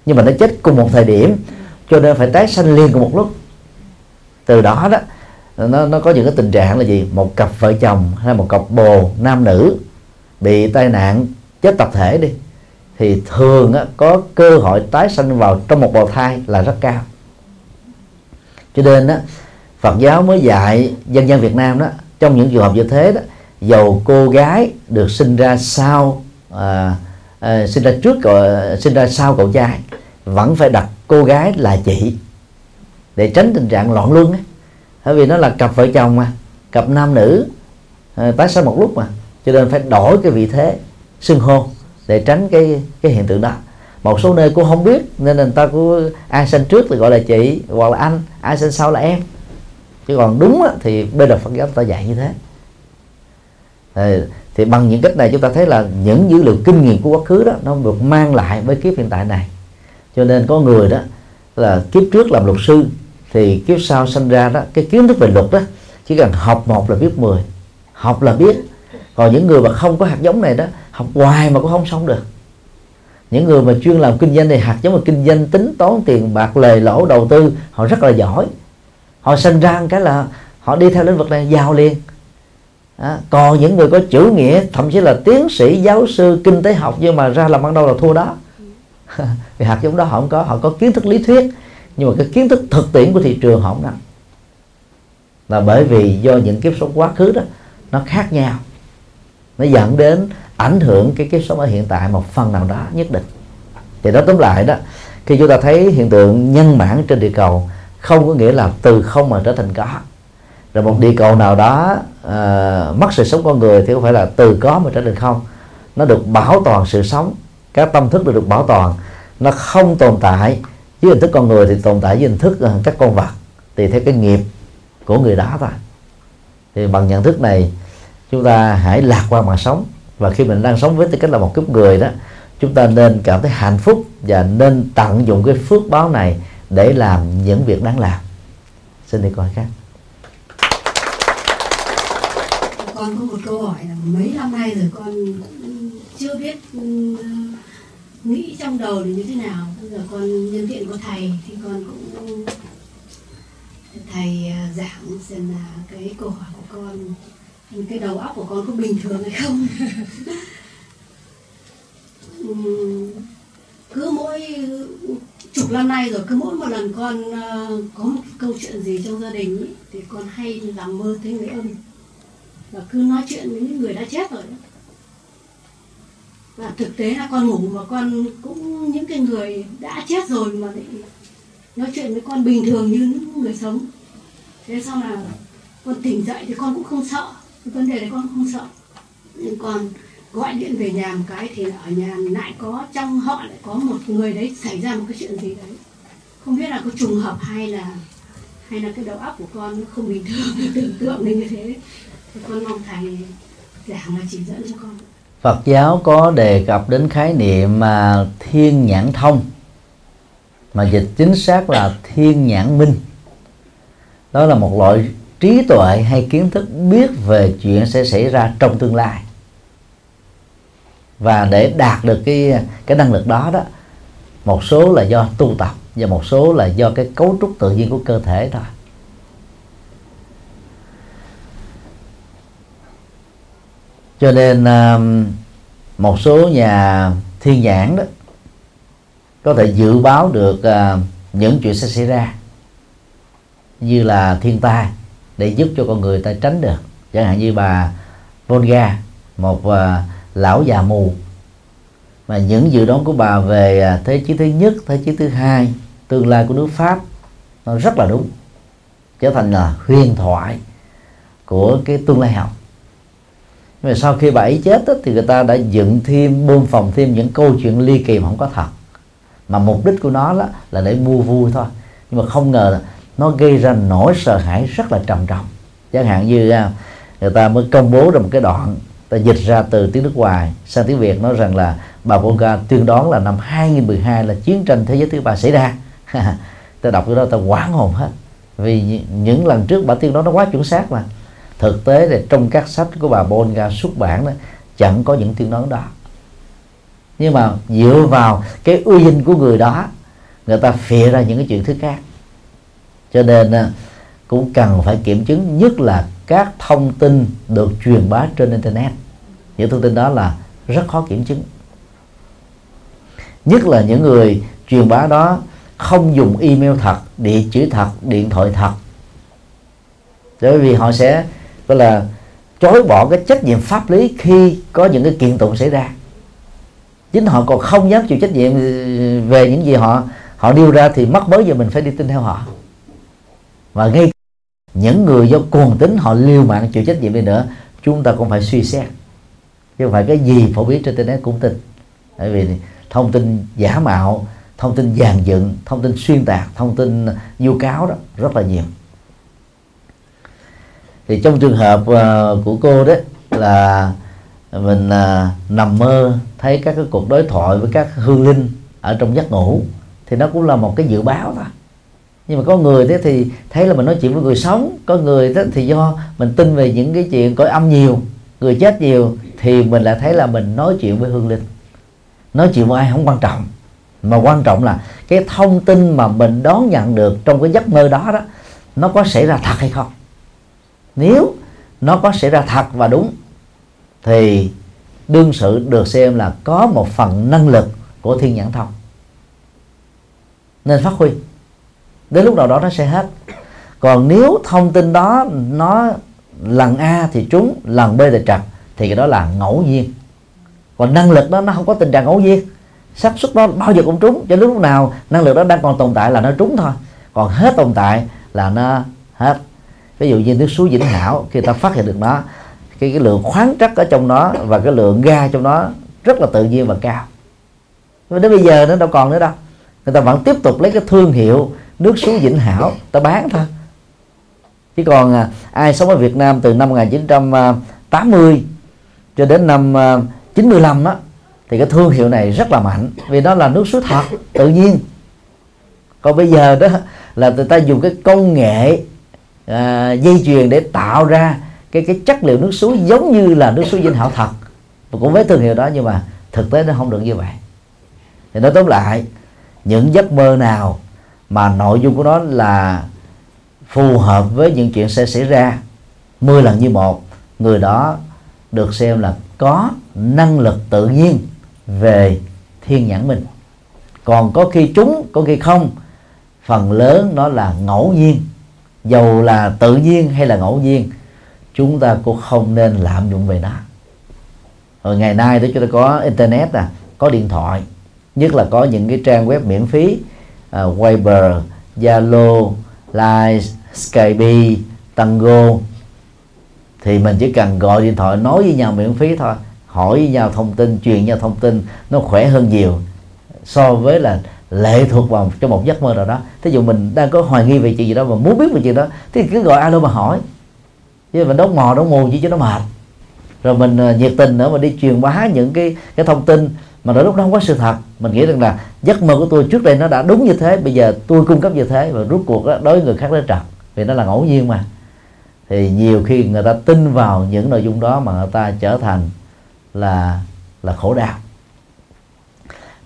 Nhưng mà nó chết cùng một thời điểm cho nên phải tái sanh liền cùng một lúc. Từ đó đó nó nó có những cái tình trạng là gì một cặp vợ chồng hay một cặp bồ nam nữ bị tai nạn chết tập thể đi thì thường á, có cơ hội tái sanh vào trong một bào thai là rất cao cho nên á, Phật giáo mới dạy dân gian Việt Nam đó trong những trường hợp như thế đó dầu cô gái được sinh ra sau à, à, sinh ra trước cậu, sinh ra sau cậu trai vẫn phải đặt cô gái là chị để tránh tình trạng loạn luân ấy bởi vì nó là cặp vợ chồng mà cặp nam nữ. Ờ, tái sinh một lúc mà. Cho nên phải đổi cái vị thế xưng hô để tránh cái cái hiện tượng đó. Một số nơi cô không biết nên người ta cứ ai sinh trước thì gọi là chị hoặc là anh ai sinh sau là em. Chứ còn đúng á, thì bên đạo Phật giáo ta dạy như thế. Thì, thì bằng những cách này chúng ta thấy là những dữ liệu kinh nghiệm của quá khứ đó nó được mang lại với kiếp hiện tại này. Cho nên có người đó là kiếp trước làm luật sư thì kiếp sau sinh ra đó cái kiến thức về luật đó chỉ cần học một là biết mười học là biết. Còn những người mà không có hạt giống này đó học hoài mà cũng không xong được. Những người mà chuyên làm kinh doanh này hạt giống mà kinh doanh tính toán tiền bạc lề lỗ đầu tư họ rất là giỏi. Họ sinh ra cái là họ đi theo lĩnh vực này giàu liền. À, còn những người có chữ nghĩa thậm chí là tiến sĩ giáo sư kinh tế học nhưng mà ra làm ban đầu là thua đó. Vì hạt giống đó họ không có họ có kiến thức lý thuyết nhưng mà cái kiến thức thực tiễn của thị trường họ không nắm là bởi vì do những kiếp sống quá khứ đó nó khác nhau. Nó dẫn đến ảnh hưởng cái kiếp sống ở hiện tại một phần nào đó nhất định. Thì đó tóm lại đó khi chúng ta thấy hiện tượng nhân bản trên địa cầu không có nghĩa là từ không mà trở thành có. Rồi một địa cầu nào đó uh, mất sự sống con người thì không phải là từ có mà trở thành không. Nó được bảo toàn sự sống. Các tâm thức được bảo toàn. Nó không tồn tại với hình thức con người thì tồn tại với hình thức ờ, các con vật. Tùy theo cái nghiệp của người đó thôi. Thì bằng nhận thức này, chúng ta hãy lạc quan mà sống. Và khi mình đang sống với tư cách là một kiếp người đó, chúng ta nên cảm thấy hạnh phúc và nên tận dụng cái phước báo này để làm những việc đáng làm. Xin đi coi khác. Con có một câu hỏi là mấy năm nay rồi con chưa biết ừ, nghĩ trong đầu là như thế nào? Bây giờ con nhân tiện có thầy thì con cũng thầy à, giảng xem là cái câu hỏi của con cái đầu óc của con có bình thường hay không? Cứ mỗi chục năm nay rồi cứ mỗi một lần con à, có một câu chuyện gì trong gia đình ý, thì con hay làm mơ thấy người âm. Và cứ nói chuyện với những người đã chết rồi đó và thực tế là con ngủ mà con cũng, những cái người đã chết rồi mà lại nói chuyện với con bình thường như những người sống. Thế sau là con tỉnh dậy thì con cũng không sợ. Cái vấn đề đấy con không sợ. Nhưng con gọi điện về nhà một cái thì ở nhà lại có, trong họ lại có một người đấy, xảy ra một cái chuyện gì đấy. Không biết là có trùng hợp hay là hay là cái đầu óc của con nó không bình thường, tưởng tượng lên như thế. Thì con mong thầy giảng và chỉ dẫn cho con. Phật giáo có đề cập đến khái niệm mà thiên nhãn thông. Mà dịch chính xác là thiên nhãn minh. Đó là một loại trí tuệ hay kiến thức biết về chuyện sẽ xảy ra trong tương lai. Và để đạt được cái cái năng lực đó đó, một số là do tu tập và một số là do cái cấu trúc tự nhiên của cơ thể thôi. Cho nên um, một số nhà thiên nhãn đó có thể dự báo được uh, những chuyện sẽ xảy ra như là thiên tai để giúp cho con người ta tránh được. Chẳng hạn như bà Volga một uh, lão già mù. Mà những dự đoán của bà về à, thế chiến thứ nhất thế chiến thứ hai tương lai của nước Pháp nó rất là đúng trở thành là huyền thoại của cái tương lai học mà sau khi bà ấy chết đó, thì người ta đã dựng thêm bơm phòng thêm những câu chuyện ly kỳ mà không có thật. Mà mục đích của nó đó là để mua vui thôi. Nhưng mà không ngờ là nó gây ra nỗi sợ hãi rất là trầm trọng. Chẳng hạn như à, người ta mới công bố ra một cái đoạn ta dịch ra từ tiếng nước ngoài sang tiếng Việt nói rằng là bà Volga tuyên đoán là năm 2012 là chiến tranh thế giới thứ ba xảy ra. Ta đọc cái đó ta quảng hồn hết. Vì những lần trước bà tiên đoán nó quá chuẩn xác mà thực tế thì trong các sách của bà Bonga xuất bản đó, chẳng có những tuyên đoán đó. Nhưng mà dựa vào cái uy danh của người đó, người ta phịa ra những cái chuyện thứ khác. Cho nên à, cũng cần phải kiểm chứng nhất là các thông tin được truyền bá trên internet. Những thông tin đó là rất khó kiểm chứng. Nhất là những người truyền bá đó không dùng email thật, địa chỉ thật, điện thoại thật. Bởi vì họ sẽ tức là chối bỏ cái trách nhiệm pháp lý khi có những cái kiện tụng xảy ra. Chính họ còn không dám chịu trách nhiệm ừ, về những gì họ họ nêu ra thì mất mới giờ mình phải đi tin theo họ. Và ngay những người do cuồng tính họ liều mạng chịu trách nhiệm đi nữa, chúng ta cũng phải suy xét. Chứ không phải cái gì phổ biến trên internet cũng tin. Bởi vì thông tin giả mạo, thông tin dàn dựng, thông tin xuyên tạc, thông tin vu cáo đó, rất là nhiều thì trong trường hợp uh, của cô đấy là mình uh, nằm mơ thấy các cái cuộc đối thoại với các hương linh ở trong giấc ngủ thì nó cũng là một cái dự báo thôi. Nhưng mà có người thế thì thấy là mình nói chuyện với người sống có người thế thì do mình tin về những cái chuyện cõi âm nhiều người chết nhiều thì mình lại thấy là mình nói chuyện với hương linh. Nói chuyện với ai không quan trọng mà quan trọng là cái thông tin mà mình đón nhận được trong cái giấc mơ đó đó nó có xảy ra thật hay không? Nếu nó có xảy ra thật và đúng, thì đương sự được xem là có một phần năng lực của thiên nhãn thông. Nên phát huy. Đến lúc nào đó nó sẽ hết. Còn nếu thông tin đó nó lần A thì trúng, lần B thì trật, thì cái đó là ngẫu nhiên. Còn năng lực đó, nó không có tình trạng ngẫu nhiên. Xác suất đó bao giờ cũng trúng, cho lúc nào năng lực đó đang còn tồn tại là nó trúng thôi. Còn hết tồn tại là nó hết ví dụ như nước suối vĩnh hảo khi ta phát hiện được nó cái, cái lượng khoáng chất ở trong nó và cái lượng ga trong nó rất là tự nhiên và cao. Nhưng đến bây giờ nó đâu còn nữa đâu. Người ta vẫn tiếp tục lấy cái thương hiệu nước suối vĩnh hảo ta bán thôi. Chứ còn à, ai sống ở Việt Nam từ năm 1980 cho đến năm à, 95 đó thì cái thương hiệu này rất là mạnh vì đó là nước suối thật tự nhiên. Còn bây giờ đó là người ta dùng cái công nghệ à, dây chuyền để tạo ra cái cái chất liệu nước suối giống như là nước suối dinh hảo thật. Và cũng với thương hiệu đó nhưng mà thực tế nó không được như vậy. Thì nói tóm lại những giấc mơ nào mà nội dung của nó là phù hợp với những chuyện sẽ xảy ra? 10 lần như một người đó được xem là có năng lực tự nhiên về thiên nhãn mình. Còn có khi chúng có khi không phần lớn nó là ngẫu nhiên dầu là tự nhiên hay là ngẫu nhiên chúng ta cũng không nên lạm dụng về nó. Rồi ngày nay đó chúng ta có internet à có điện thoại nhất là có những cái trang web miễn phí uh, Viber, Zalo, Line, Skype, Tango. Thì mình chỉ cần gọi điện thoại nói với nhau miễn phí thôi hỏi với nhau thông tin truyền nhau thông tin nó khỏe hơn nhiều so với là lệ thuộc vào trong một giấc mơ nào đó. Thí dụ mình đang có hoài nghi về chuyện gì đó và muốn biết về chuyện đó thì cứ gọi alo mà hỏi. Chứ mình đốt mò đốt mù chỉ cho nó mệt. Rồi mình à, nhiệt tình nữa mà đi truyền bá những cái cái thông tin mà đôi lúc đó không có sự thật. Mình nghĩ rằng là giấc mơ của tôi trước đây nó đã đúng như thế bây giờ tôi cung cấp như thế và rút cuộc đó, đối với người khác nó trật vì nó là ngẫu nhiên mà. Thì nhiều khi người ta tin vào những nội dung đó mà người ta trở thành là là khổ đau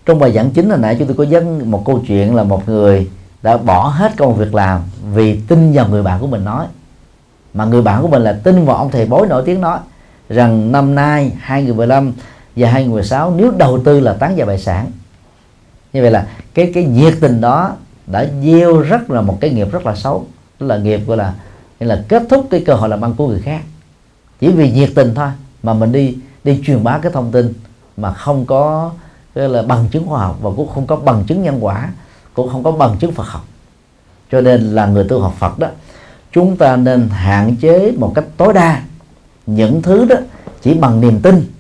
trong bài giảng chính hồi nãy chúng tôi có dẫn một câu chuyện là một người đã bỏ hết công việc làm vì tin vào người bạn của mình nói. Mà người bạn của mình là tin vào ông thầy bói nổi tiếng nói rằng năm nay 2015 và 2016 nếu đầu tư là tán gia bại sản. Như vậy là cái cái nhiệt tình đó đã gieo rất là một cái nghiệp rất là xấu. Đó là nghiệp gọi là, nghĩa là kết thúc cái cơ hội làm ăn của người khác. Chỉ vì nhiệt tình thôi mà mình đi đi truyền bá cái thông tin mà không có cái là bằng chứng khoa học và cũng không có bằng chứng nhân quả, cũng không có bằng chứng Phật học. Cho nên là người tu học Phật đó, chúng ta nên hạn chế một cách tối đa những thứ đó chỉ bằng niềm tin.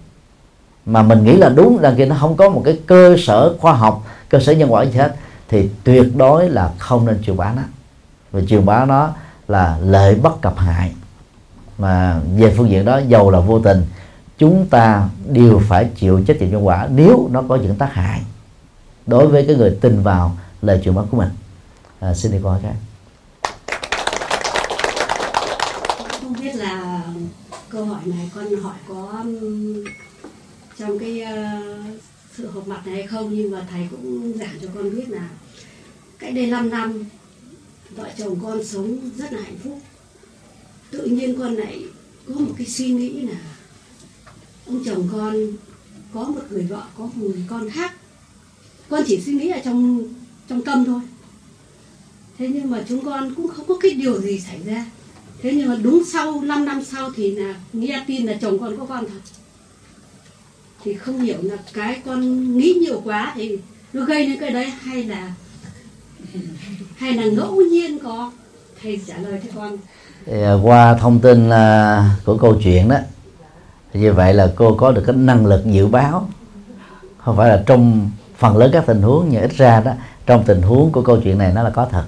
Mà mình nghĩ là đúng là khi nó không có một cái cơ sở khoa học, cơ sở nhân quả gì hết, thì tuyệt đối là không nên truyền bá nó. Và truyền bá nó là lợi bất cập hại. Mà về phương diện đó giàu là vô tình chúng ta đều phải chịu trách nhiệm nhân quả nếu nó có những tác hại đối với cái người tin vào lời truyền bá của mình. À, xin đi qua cái không biết là câu hỏi này con hỏi có trong cái uh, sự họp mặt này hay không nhưng mà thầy cũng giảng cho con biết là cách đây 5 năm vợ chồng con sống rất là hạnh phúc. Tự nhiên con lại có một cái suy nghĩ là ông chồng con có một người vợ có một người con khác. Con chỉ suy nghĩ ở trong trong tâm thôi. Thế nhưng mà chúng con cũng không có cái điều gì xảy ra. Thế nhưng mà đúng sau 5 năm sau thì là nghe tin là chồng con có con thật. Thì không hiểu là cái con nghĩ nhiều quá thì nó gây đến cái đấy hay là hay là ngẫu nhiên có? Thầy trả lời cho con. Thì, à, qua thông tin à, của câu chuyện đó như vậy là cô có được cái năng lực dự báo. Không phải là trong phần lớn các tình huống nhưng ít ra đó trong tình huống của câu chuyện này nó là có thật.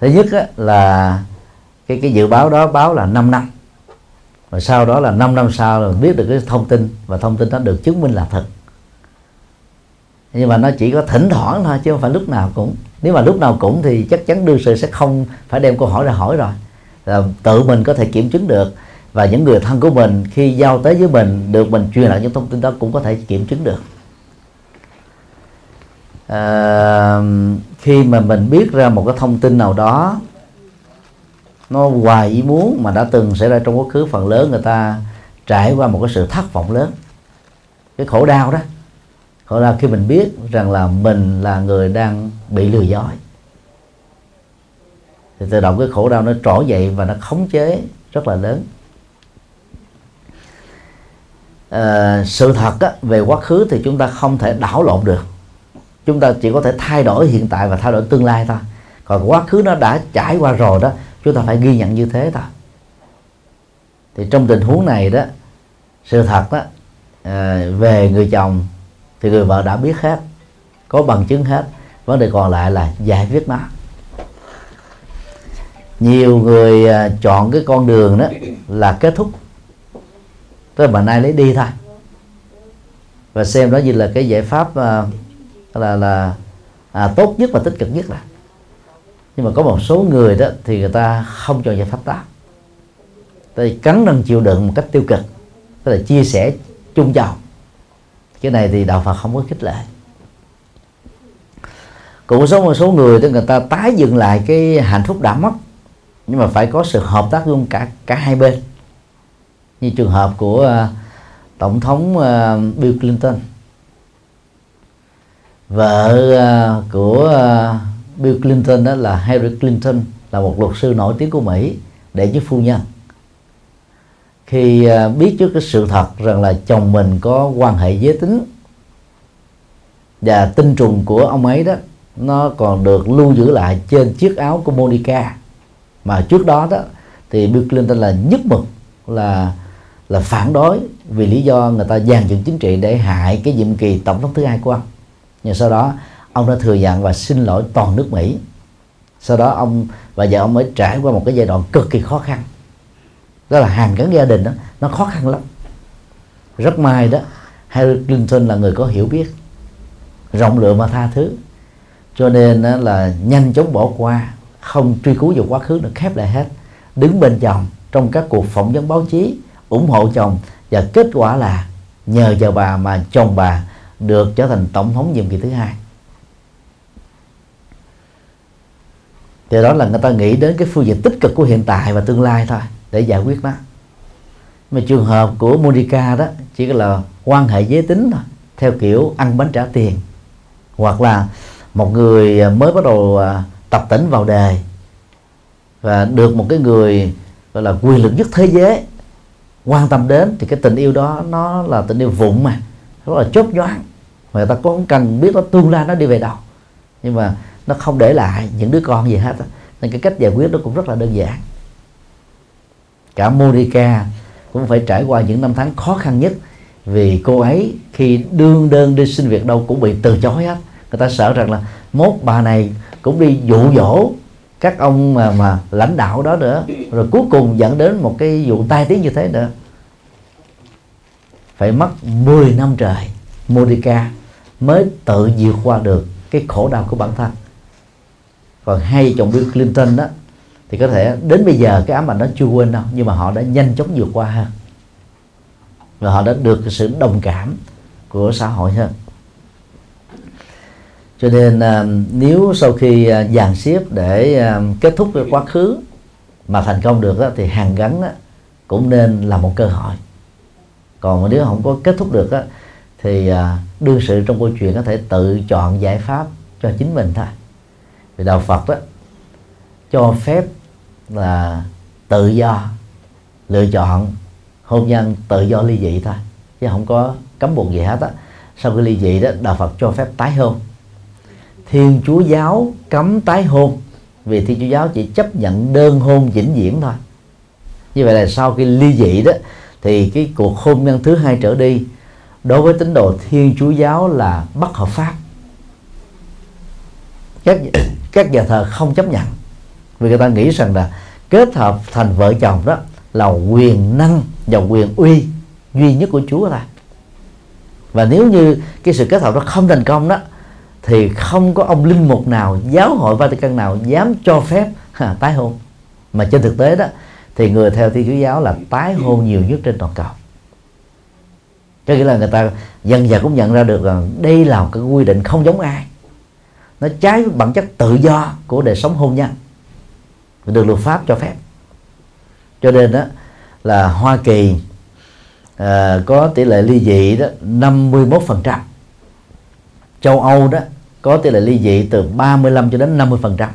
Thứ nhất á, là cái cái dự báo đó báo là 5 năm. Và sau đó là 5 năm sau là biết được cái thông tin và thông tin đó được chứng minh là thật. Nhưng mà nó chỉ có thỉnh thoảng thôi chứ không phải lúc nào cũng. Nếu mà lúc nào cũng thì chắc chắn đương sự sẽ không phải đem câu hỏi ra hỏi rồi. Là tự mình có thể kiểm chứng được và những người thân của mình khi giao tới với mình được mình truyền lại những thông tin đó cũng có thể kiểm chứng được. À, khi mà mình biết ra một cái thông tin nào đó nó ngoài ý muốn mà đã từng xảy ra trong quá khứ phần lớn người ta trải qua một cái sự thất vọng lớn. Cái khổ đau đó. Khổ đau khi mình biết rằng là mình là người đang bị lừa dối. Thì tự động cái khổ đau nó trỗi dậy và nó khống chế rất là lớn. Ờ, sự thật á, về quá khứ thì chúng ta không thể đảo lộn được. Chúng ta chỉ có thể thay đổi hiện tại và thay đổi tương lai thôi. Còn quá khứ nó đã trải qua rồi đó chúng ta phải ghi nhận như thế thôi. Thì trong tình huống này đó sự thật đó à, ờ, về người chồng thì người vợ đã biết hết có bằng chứng hết. Vấn đề còn lại là giải quyết nó. Nhiều người ờ, chọn cái con đường đó là kết thúc với là bà nay lấy đi thôi. Và xem đó như là cái giải pháp à, là là à, tốt nhất và tích cực nhất là nhưng mà có một số người đó thì người ta không chọn giải pháp đó. Tại cắn răng chịu đựng một cách tiêu cực. Tức là chia sẻ chung chồng cái này thì đạo Phật không có khích lệ. Cũng số một số người thì người ta tái dựng lại cái hạnh phúc đã mất. Nhưng mà phải có sự hợp tác luôn cả cả hai bên như trường hợp của uh, tổng thống uh, Bill Clinton. Vợ uh, của uh, Bill Clinton đó là Hillary Clinton là một luật sư nổi tiếng của Mỹ để chức phu nhân. Khi biết trước cái sự thật rằng là chồng mình có quan hệ giới tính và tinh trùng của ông ấy đó nó còn được lưu giữ lại trên chiếc áo của Monica. Mà trước đó đó thì Bill Clinton là nhất mực là là phản đối vì lý do người ta dàn dựng chính trị để hại cái nhiệm kỳ tổng thống thứ hai của ông. Nhưng sau đó, ông đã thừa nhận và xin lỗi toàn nước Mỹ. Sau đó ông và vợ ông mới trải qua một cái giai đoạn cực kỳ khó khăn. Đó là hàng gắn gia đình đó, nó khó khăn lắm. Rất may đó, Hillary Clinton là người có hiểu biết, rộng lượng mà tha thứ. Cho nên đó là nhanh chóng bỏ qua, không truy cứu vào quá khứ được khép lại hết, đứng bên chồng trong các cuộc phỏng vấn báo chí ủng hộ chồng. Và kết quả là nhờ vào bà mà chồng bà được trở thành tổng thống nhiệm kỳ thứ hai. Thì đó là người ta nghĩ đến cái phương diện tích cực của hiện tại và tương lai thôi, để giải quyết nó. Mà trường hợp của Monica đó, chỉ là quan hệ giới tính thôi, theo kiểu ăn bánh trả tiền. Hoặc là một người mới bắt đầu à, tập tỉnh vào đề và được một cái người, gọi là quyền lực nhất thế giới quan tâm đến thì cái tình yêu đó nó là tình yêu vụng mà, rất là chốt nhoáng. Người ta cũng cần biết nó tương lai nó đi về đâu. Nhưng mà nó không để lại những đứa con gì hết nên cái cách giải quyết nó cũng rất là đơn giản. Cả Monica cũng phải trải qua những năm tháng khó khăn nhất vì cô ấy khi đương đơn đi xin việc đâu cũng bị từ chối hết. Người ta sợ rằng là mốt bà này cũng đi dụ dỗ các ông mà mà lãnh đạo đó nữa, rồi cuối cùng dẫn đến một cái vụ tai tiếng như thế nữa. Phải mất 10 năm trời Monica mới tự vượt qua được cái khổ đau của bản thân. Còn hai chồng Bill Clinton đó, thì có thể đến bây giờ cái ám ảnh đó chưa quên đâu, nhưng mà họ đã nhanh chóng vượt qua hơn. Và họ đã được sự đồng cảm của xã hội hơn cho nên à, nếu sau khi à, dàn xếp để à, kết thúc cái quá khứ mà thành công được thì hàng gắn cũng nên là một cơ hội. Còn nếu không có kết thúc được thì đương sự trong câu chuyện có thể tự chọn giải pháp cho chính mình thôi. Vì đạo Phật đó cho phép là tự do lựa chọn hôn nhân tự do ly dị thôi, chứ không có cấm buộc gì hết á. Sau khi ly dị đó, đạo Phật cho phép tái hôn. Thiên Chúa giáo cấm tái hôn. Vì Thiên Chúa giáo chỉ chấp nhận đơn hôn vĩnh viễn thôi. Như vậy là sau khi ly dị đó, thì cái cuộc hôn nhân thứ hai trở đi, đối với tín đồ Thiên Chúa giáo là bất hợp pháp. Các các nhà thờ không chấp nhận. Vì người ta nghĩ rằng là kết hợp thành vợ chồng đó là quyền năng và quyền uy duy nhất của Chúa ta và nếu như cái sự kết hợp đó không thành công đó thì không có ông linh mục nào giáo hội Vatican nào dám cho phép ha, tái hôn. Mà trên thực tế đó thì người theo Thiên Chúa giáo là tái hôn nhiều nhất trên toàn cầu. Có nghĩa là người ta dần dần cũng nhận ra được rằng đây là một cái quy định không giống ai. Nó trái với bản chất tự do của đời sống hôn nhân. Được luật pháp cho phép. Cho nên đó là Hoa Kỳ à, có tỷ lệ ly dị đó 51 phần trăm châu Âu đó có tỷ lệ ly dị từ 35 cho đến 50 phần trăm.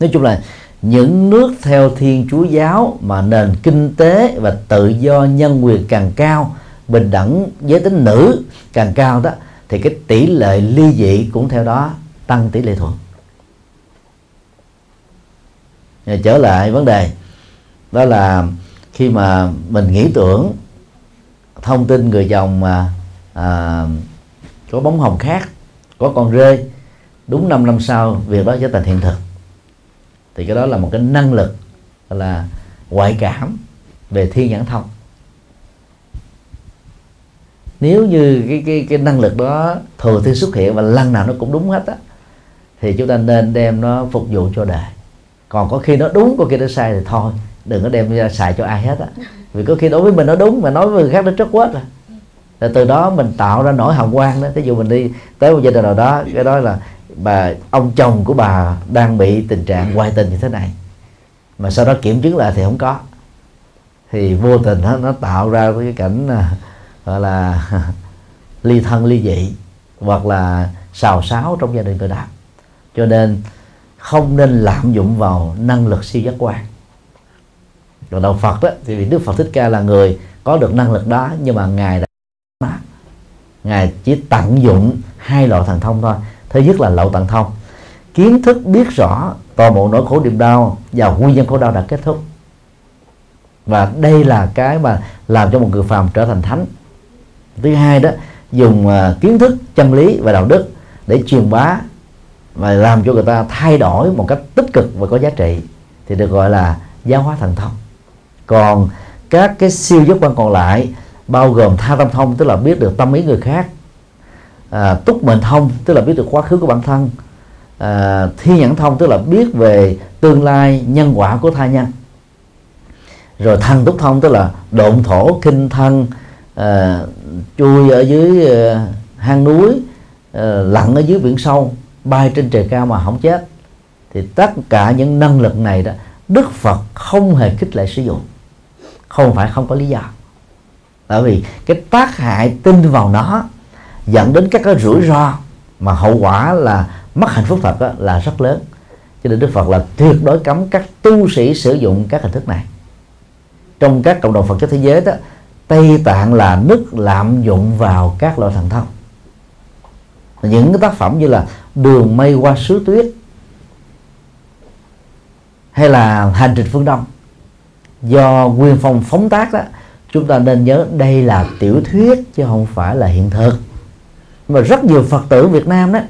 Nói chung là những nước theo Thiên Chúa giáo mà nền kinh tế và tự do nhân quyền càng cao bình đẳng giới tính nữ càng cao đó thì cái tỷ lệ ly dị cũng theo đó tăng tỷ lệ thuận. Rồi trở lại vấn đề đó là khi mà mình nghĩ tưởng thông tin người chồng mà à, có bóng hồng khác có con rơi đúng 5 năm sau việc đó trở thành hiện thực. Thì cái đó là một cái năng lực là ngoại cảm về thiên nhãn thông. Nếu như cái cái cái năng lực đó thường thì xuất hiện và lần nào nó cũng đúng hết á, thì chúng ta nên đem nó phục vụ cho đời. Còn có khi nó đúng, có khi nó sai thì thôi, đừng có đem ra xài cho ai hết á. Vì có khi đối với mình nó đúng mà nói với người khác nó rất quết rồi rồi từ đó mình tạo ra nỗi hào quang đó. Ví dụ mình đi tới một gia đình nào đó cái đó là bà ông chồng của bà đang bị tình trạng ngoại tình như thế này. Mà sau đó kiểm chứng lại thì không có. Thì vô tình nó, nó tạo ra cái cảnh à, gọi là ly thân ly dị hoặc là xào xáo trong gia đình người đó cho nên không nên lạm dụng vào năng lực siêu giác quan. Còn đạo Phật đó thì Đức Phật Thích Ca là người có được năng lực đó nhưng mà ngài đã ngài chỉ tận dụng hai loại thần thông thôi. Thứ nhất là lậu tận thông. Kiến thức biết rõ toàn bộ nỗi khổ niềm đau và nguyên nhân khổ đau đã kết thúc. Và đây là cái mà làm cho một người phàm trở thành thánh. Thứ hai đó dùng uh, kiến thức chân lý và đạo đức để truyền bá và làm cho người ta thay đổi một cách tích cực và có giá trị thì được gọi là giáo hóa thần thông. Còn các cái siêu giác quan còn lại bao gồm tha tâm thông tức là biết được tâm ý người khác à, túc mệnh thông tức là biết được quá khứ của bản thân à, thi nhãn thông tức là biết về tương lai nhân quả của tha nhân. Rồi thần túc thông tức là độn thổ kinh thân à, chui ở dưới à, hang núi à, lặn ở dưới biển sâu bay trên trời cao mà không chết. Thì tất cả những năng lực này đó Đức Phật không hề khích lệ sử dụng. Không phải không có lý do bởi vì cái tác hại tin vào nó dẫn đến các cái rủi ro mà hậu quả là mất hạnh phúc thật đó, là rất lớn. Cho nên Đức Phật là tuyệt đối cấm các tu sĩ sử dụng các hình thức này. Trong các cộng đồng Phật giáo thế giới đó Tây Tạng là nước lạm dụng vào các loại thần thông. Những cái tác phẩm như là đường mây qua sứ tuyết hay là hành trình phương đông do nguyên phong phóng tác đó chúng ta nên nhớ đây là tiểu thuyết chứ không phải là hiện thực. Mà rất nhiều phật tử việt nam đó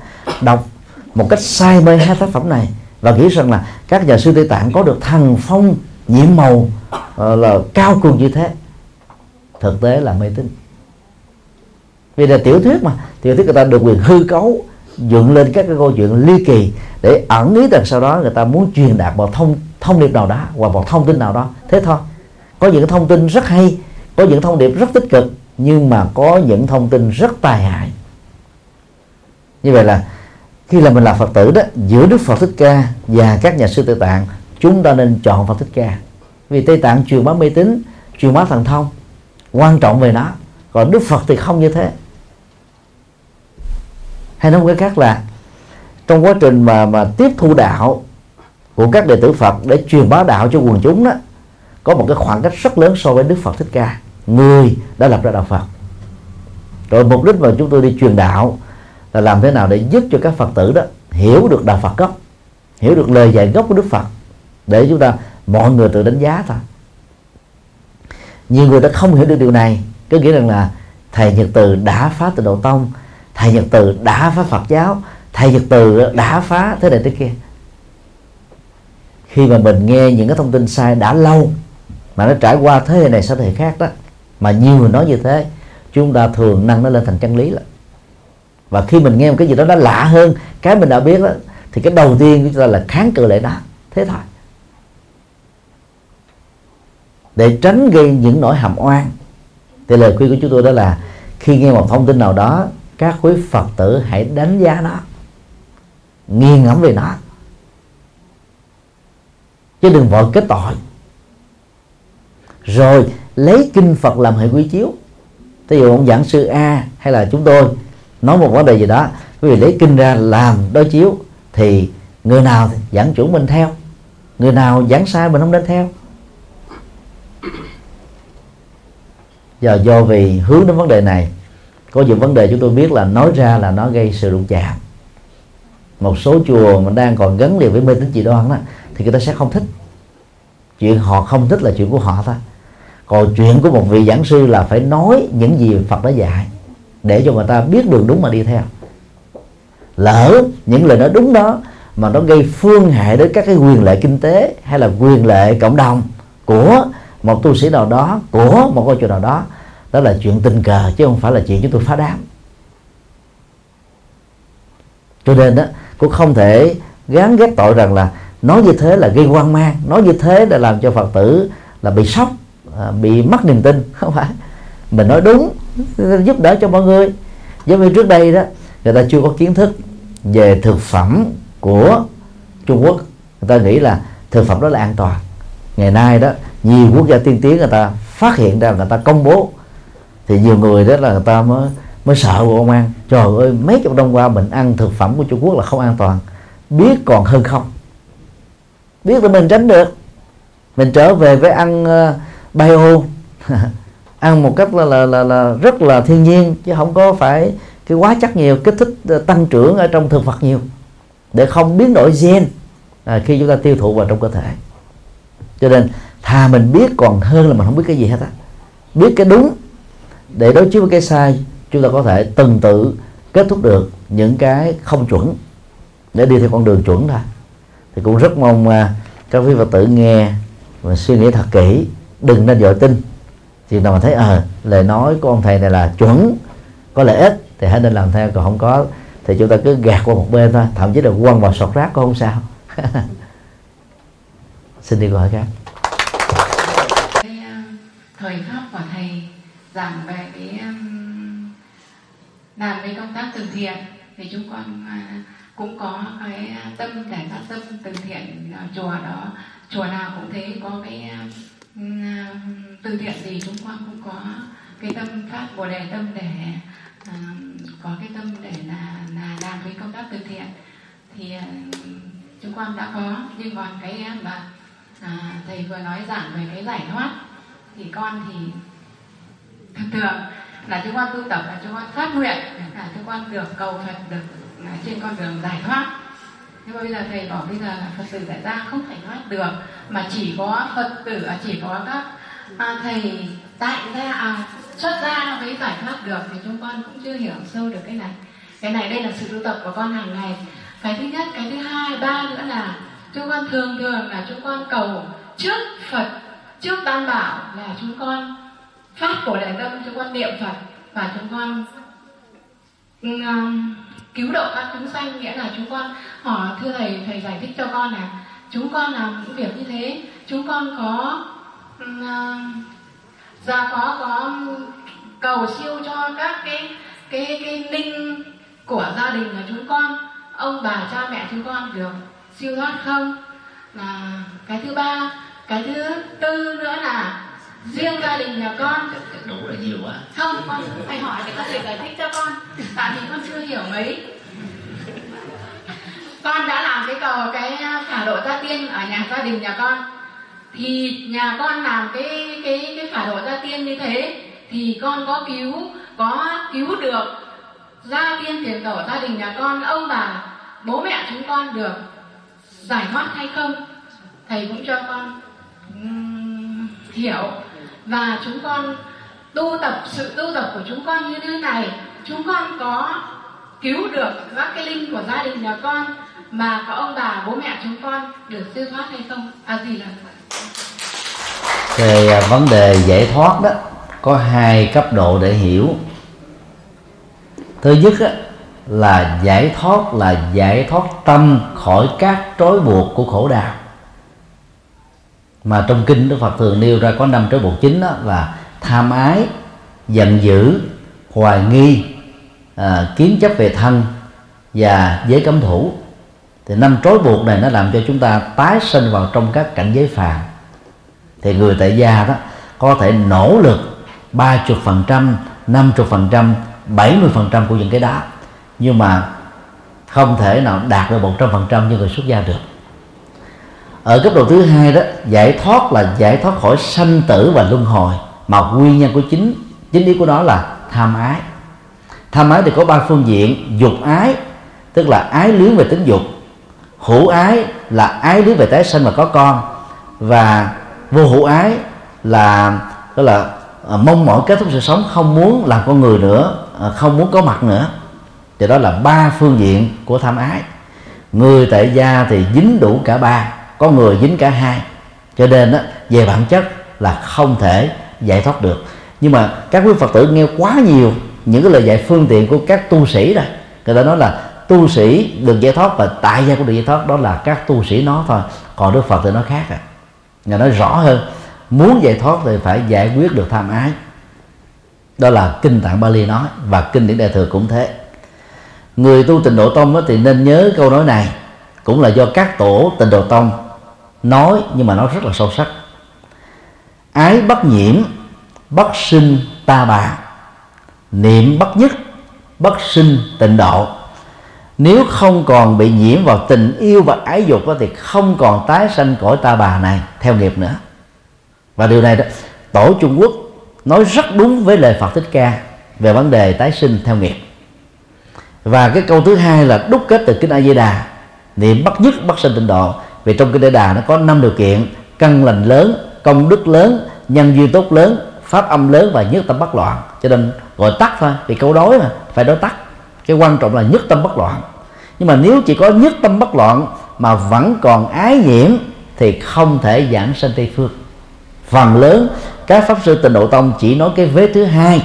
đọc một cách sai mê hai tác phẩm này và nghĩ rằng là các nhà sư tây tạng có được thần phong nhiễm màu ờ, là cao cường như thế. Thực tế là mê tín. Vì là tiểu thuyết mà, tiểu thuyết người ta được quyền hư cấu, dựng lên các cái câu chuyện ly kỳ để ẩn ý rằng sau đó người ta muốn truyền đạt một thông thông điệp nào đó hoặc một thông tin nào đó. Thế thôi. Có những thông tin rất hay có những thông điệp rất tích cực, nhưng mà có những thông tin rất tai hại. Như vậy là, khi là mình là phật tử đó, giữa đức phật thích ca và các nhà sư tây tạng, chúng ta nên chọn phật thích ca. Vì tây tạng truyền bá mê tín, truyền bá thần thông, quan trọng về nó. Còn đức phật thì không như thế. Hay nói một cái khác là, trong quá trình mà mà tiếp thu đạo của các đệ tử Phật để truyền bá đạo cho quần chúng đó, có một cái khoảng cách rất lớn so với Đức Phật Thích Ca người đã lập ra đạo Phật. Rồi mục đích mà chúng tôi đi truyền đạo là làm thế nào để giúp cho các Phật tử đó hiểu được đạo Phật gốc, hiểu được lời dạy gốc của Đức Phật, để chúng ta, mọi người tự đánh giá thôi. Nhiều người đã không hiểu được điều này có nghĩa rằng là thầy Nhật Từ đã phá từ độ tông, thầy Nhật Từ đã phá Phật giáo, thầy Nhật Từ đã phá thế này thế kia. Khi mà mình nghe những cái thông tin sai đã lâu mà nó trải qua thế hệ này sang thế hệ khác đó mà nhiều người nói như thế chúng ta thường nâng nó lên thành chân lý lắm và khi mình nghe một cái gì đó nó lạ hơn, cái mình đã biết đó thì cái đầu tiên của chúng ta là kháng cự lại nó. Thế thôi. Để tránh gây những nỗi hàm oan, thì lời khuyên của chúng tôi đó là khi nghe một thông tin nào đó, các quý phật tử hãy đánh giá nó nghiêng ngẫm về nó. Chứ đừng vội kết tội. Rồi lấy kinh Phật làm hệ quy chiếu. Ví dụ ông giảng sư A hay là chúng tôi nói một vấn đề gì đó, quý vị lấy kinh ra làm đối chiếu, thì người nào giảng chủ mình theo, người nào giảng sai mình không nên theo. Giờ do vì hướng đến vấn đề này, có những vấn đề chúng tôi biết là nói ra là nó gây sự đụng chạm. Một số chùa mà đang còn gắn liền với mê tín dị đoan đó, thì người ta sẽ không thích. Chuyện họ không thích là chuyện của họ thôi còn chuyện của một vị giảng sư là phải nói những gì Phật đã dạy để cho người ta biết đường đúng mà đi theo. Lỡ những lời nói đúng đó mà nó gây phương hại đến các cái quyền lợi kinh tế hay là quyền lợi cộng đồng của một tu sĩ nào đó, của một ngôi chùa nào đó đó là chuyện tình cờ chứ không phải là chuyện chúng tôi phá đám. Cho nên đó cũng không thể gán ghép tội rằng là nói như thế là gây hoang mang, nói như thế là làm cho phật tử là bị sốc à, bị mất niềm tin không phải. Mình nói đúng giúp đỡ cho mọi người. Giống như trước đây đó người ta chưa có kiến thức về thực phẩm của Trung Quốc. Người ta nghĩ là thực phẩm đó là an toàn. Ngày nay đó nhiều quốc gia tiên tiến người ta phát hiện ra người ta công bố. Thì nhiều người đó là người ta mới mới sợ của ông ăn. trời ơi mấy chục năm qua mình ăn thực phẩm của Trung Quốc là không an toàn. Biết còn hơn không? Biết là mình tránh được. Mình trở về với ăn uh, bio ăn một cách là, là là là rất là thiên nhiên chứ không có phải cái quá chất nhiều kích thích ờ, tăng trưởng ở trong thực vật nhiều. Để không biến đổi gen à, khi chúng ta tiêu thụ vào trong cơ thể. Cho nên thà mình biết còn hơn là mình không biết cái gì hết á. Biết cái đúng để đối chiếu với cái sai chúng ta có thể từng tự kết thúc được những cái không chuẩn để đi theo con đường chuẩn thôi. Thì cũng rất mong à, các quý phật tử nghe và suy nghĩ thật kỹ đừng nên dội tin. Thì nào mà thấy ờ à, lời nói của ông thầy này là chuẩn có lợi ích thì hãy nên làm theo còn không có thì chúng ta cứ gạt qua một bên thôi. Thậm chí là quăng vào sọt rác cũng không sao. Xin đi câu hỏi khác. Thời pháp của thầy giảng về cái um, làm cái công tác từ thiện. Thì chúng con à, cũng có cái à, tâm để phát tâm từ thiện ở chùa đó. Chùa nào cũng thế có cái um, từ thiện gì chúng con cũng có cái tâm phát bồ đề tâm để uh, có cái tâm để là là làm cái công tác từ thiện. Thì uh, chúng con đã có nhưng còn cái mà à, thầy vừa nói giảng về cái giải thoát thì con thì thường thường là chúng con tu tập là chúng con phát nguyện là chúng con được cầu Phật được trên con đường giải thoát nhưng mà bây giờ thầy bảo bây giờ là Phật tử tại gia không thể thoát được mà chỉ có Phật tử à, chỉ có các à, thầy tại gia à, xuất gia mới giải thoát được. Thì chúng con cũng chưa hiểu sâu được cái này. Cái này đây là sự tu tập của con hàng ngày. Cái thứ nhất cái thứ hai ba nữa là chúng con thường thường là chúng con cầu trước phật trước tam bảo là chúng con phát của đại tâm chúng con niệm phật và chúng con Ừ, à, cứu độ các chúng sanh nghĩa là chúng con hỏi thưa thầy thầy giải thích cho con là chúng con làm những việc như thế. Chúng con có ừ, à, um, ra có có cầu siêu cho các cái cái cái linh của gia đình của chúng con ông bà cha mẹ chúng con được siêu thoát không? Là cái thứ ba cái thứ tư nữa là riêng gia đình nhà con. Đủ là nhiều quá. Không con phải hỏi để có thể giải thích cho con. Tại vì con chưa hiểu mấy. Con đã làm cái cầu cái phả độ gia tiên ở nhà gia đình nhà con. Thì nhà con làm cái cái cái phả độ gia tiên như thế thì con có cứu có cứu được gia tiên tiền tổ gia đình nhà con ông bà bố mẹ chúng con được giải thoát hay không? Thầy cũng cho con um, hiểu và chúng con tu tập sự tu tập của chúng con như thế này. Chúng con có cứu được các cái linh của gia đình nhà con mà có ông bà bố mẹ chúng con được siêu thoát hay không? À gì là về vấn đề giải thoát đó có hai cấp độ để hiểu. Thứ nhất á, là giải thoát là giải thoát tâm khỏi các trói buộc của khổ đau mà trong kinh Đức Phật thường nêu ra có năm trói buộc chính đó là tham ái giận dữ hoài nghi à, kiến chấp về thân và giới cấm thủ. Thì năm trói buộc này nó làm cho chúng ta tái sinh vào trong các cảnh giới phàm. Thì người tại gia đó có thể nỗ lực ba chục phần trăm năm chục phần trăm bảy mươi phần trăm của những cái đó. Nhưng mà không thể nào đạt được một trăm phần trăm như người xuất gia được ở cấp độ thứ hai đó, giải thoát là giải thoát khỏi sanh tử và luân hồi. Mà nguyên nhân của chính chính yếu của nó là tham ái. Tham ái thì có ba phương diện, dục ái, tức là ái luyến về tính dục. Hữu ái là ái luyến về tái sinh và có con. Và vô hữu ái là, tức là à, mong mỏi kết thúc sự sống, không muốn làm con người nữa à, không muốn có mặt nữa. Thì đó là ba phương diện của tham ái. Người tại gia thì dính đủ cả ba có người dính cả hai. Cho nên đó, về bản chất là không thể giải thoát được. Nhưng mà các quý phật tử nghe quá nhiều những cái lời dạy phương tiện của các tu sĩ rồi người ta nói là tu sĩ được giải thoát và tại gia cũng được giải thoát đó là các tu sĩ nó thôi. Còn đức phật thì nó khác à. Ngài nói rõ hơn muốn giải thoát thì phải giải quyết được tham ái. Đó là kinh tạng Bali nói và kinh điển đại thừa cũng thế. Người tu tịnh độ tông thì nên nhớ câu nói này cũng là do các tổ tịnh độ tông nói nhưng mà nó rất là sâu sắc. Ái bất nhiễm bất sinh ta bà. Niệm bất nhất bất sinh tịnh độ. Nếu không còn bị nhiễm vào tình yêu và ái dục đó, thì không còn tái sanh cõi ta bà này theo nghiệp nữa. Và điều này đó tổ Trung Quốc nói rất đúng với lời Phật Thích Ca về vấn đề tái sinh theo nghiệp. Và cái câu thứ hai là đúc kết từ kinh A Di Đà niệm bất nhất bất sinh tịnh độ vì trong kinh đế Đà nó có năm điều kiện. Căn lành lớn, công đức lớn, nhân duyên tốt lớn, pháp âm lớn và nhất tâm bất loạn. Cho nên gọi tắt thôi, vì câu đối mà, phải đối tắt. Cái quan trọng là nhất tâm bất loạn. Nhưng mà nếu chỉ có nhất tâm bất loạn mà vẫn còn ái nhiễm, thì không thể giảng sanh tây phương. Phần lớn, các pháp sư tịnh độ tông chỉ nói cái vế thứ hai.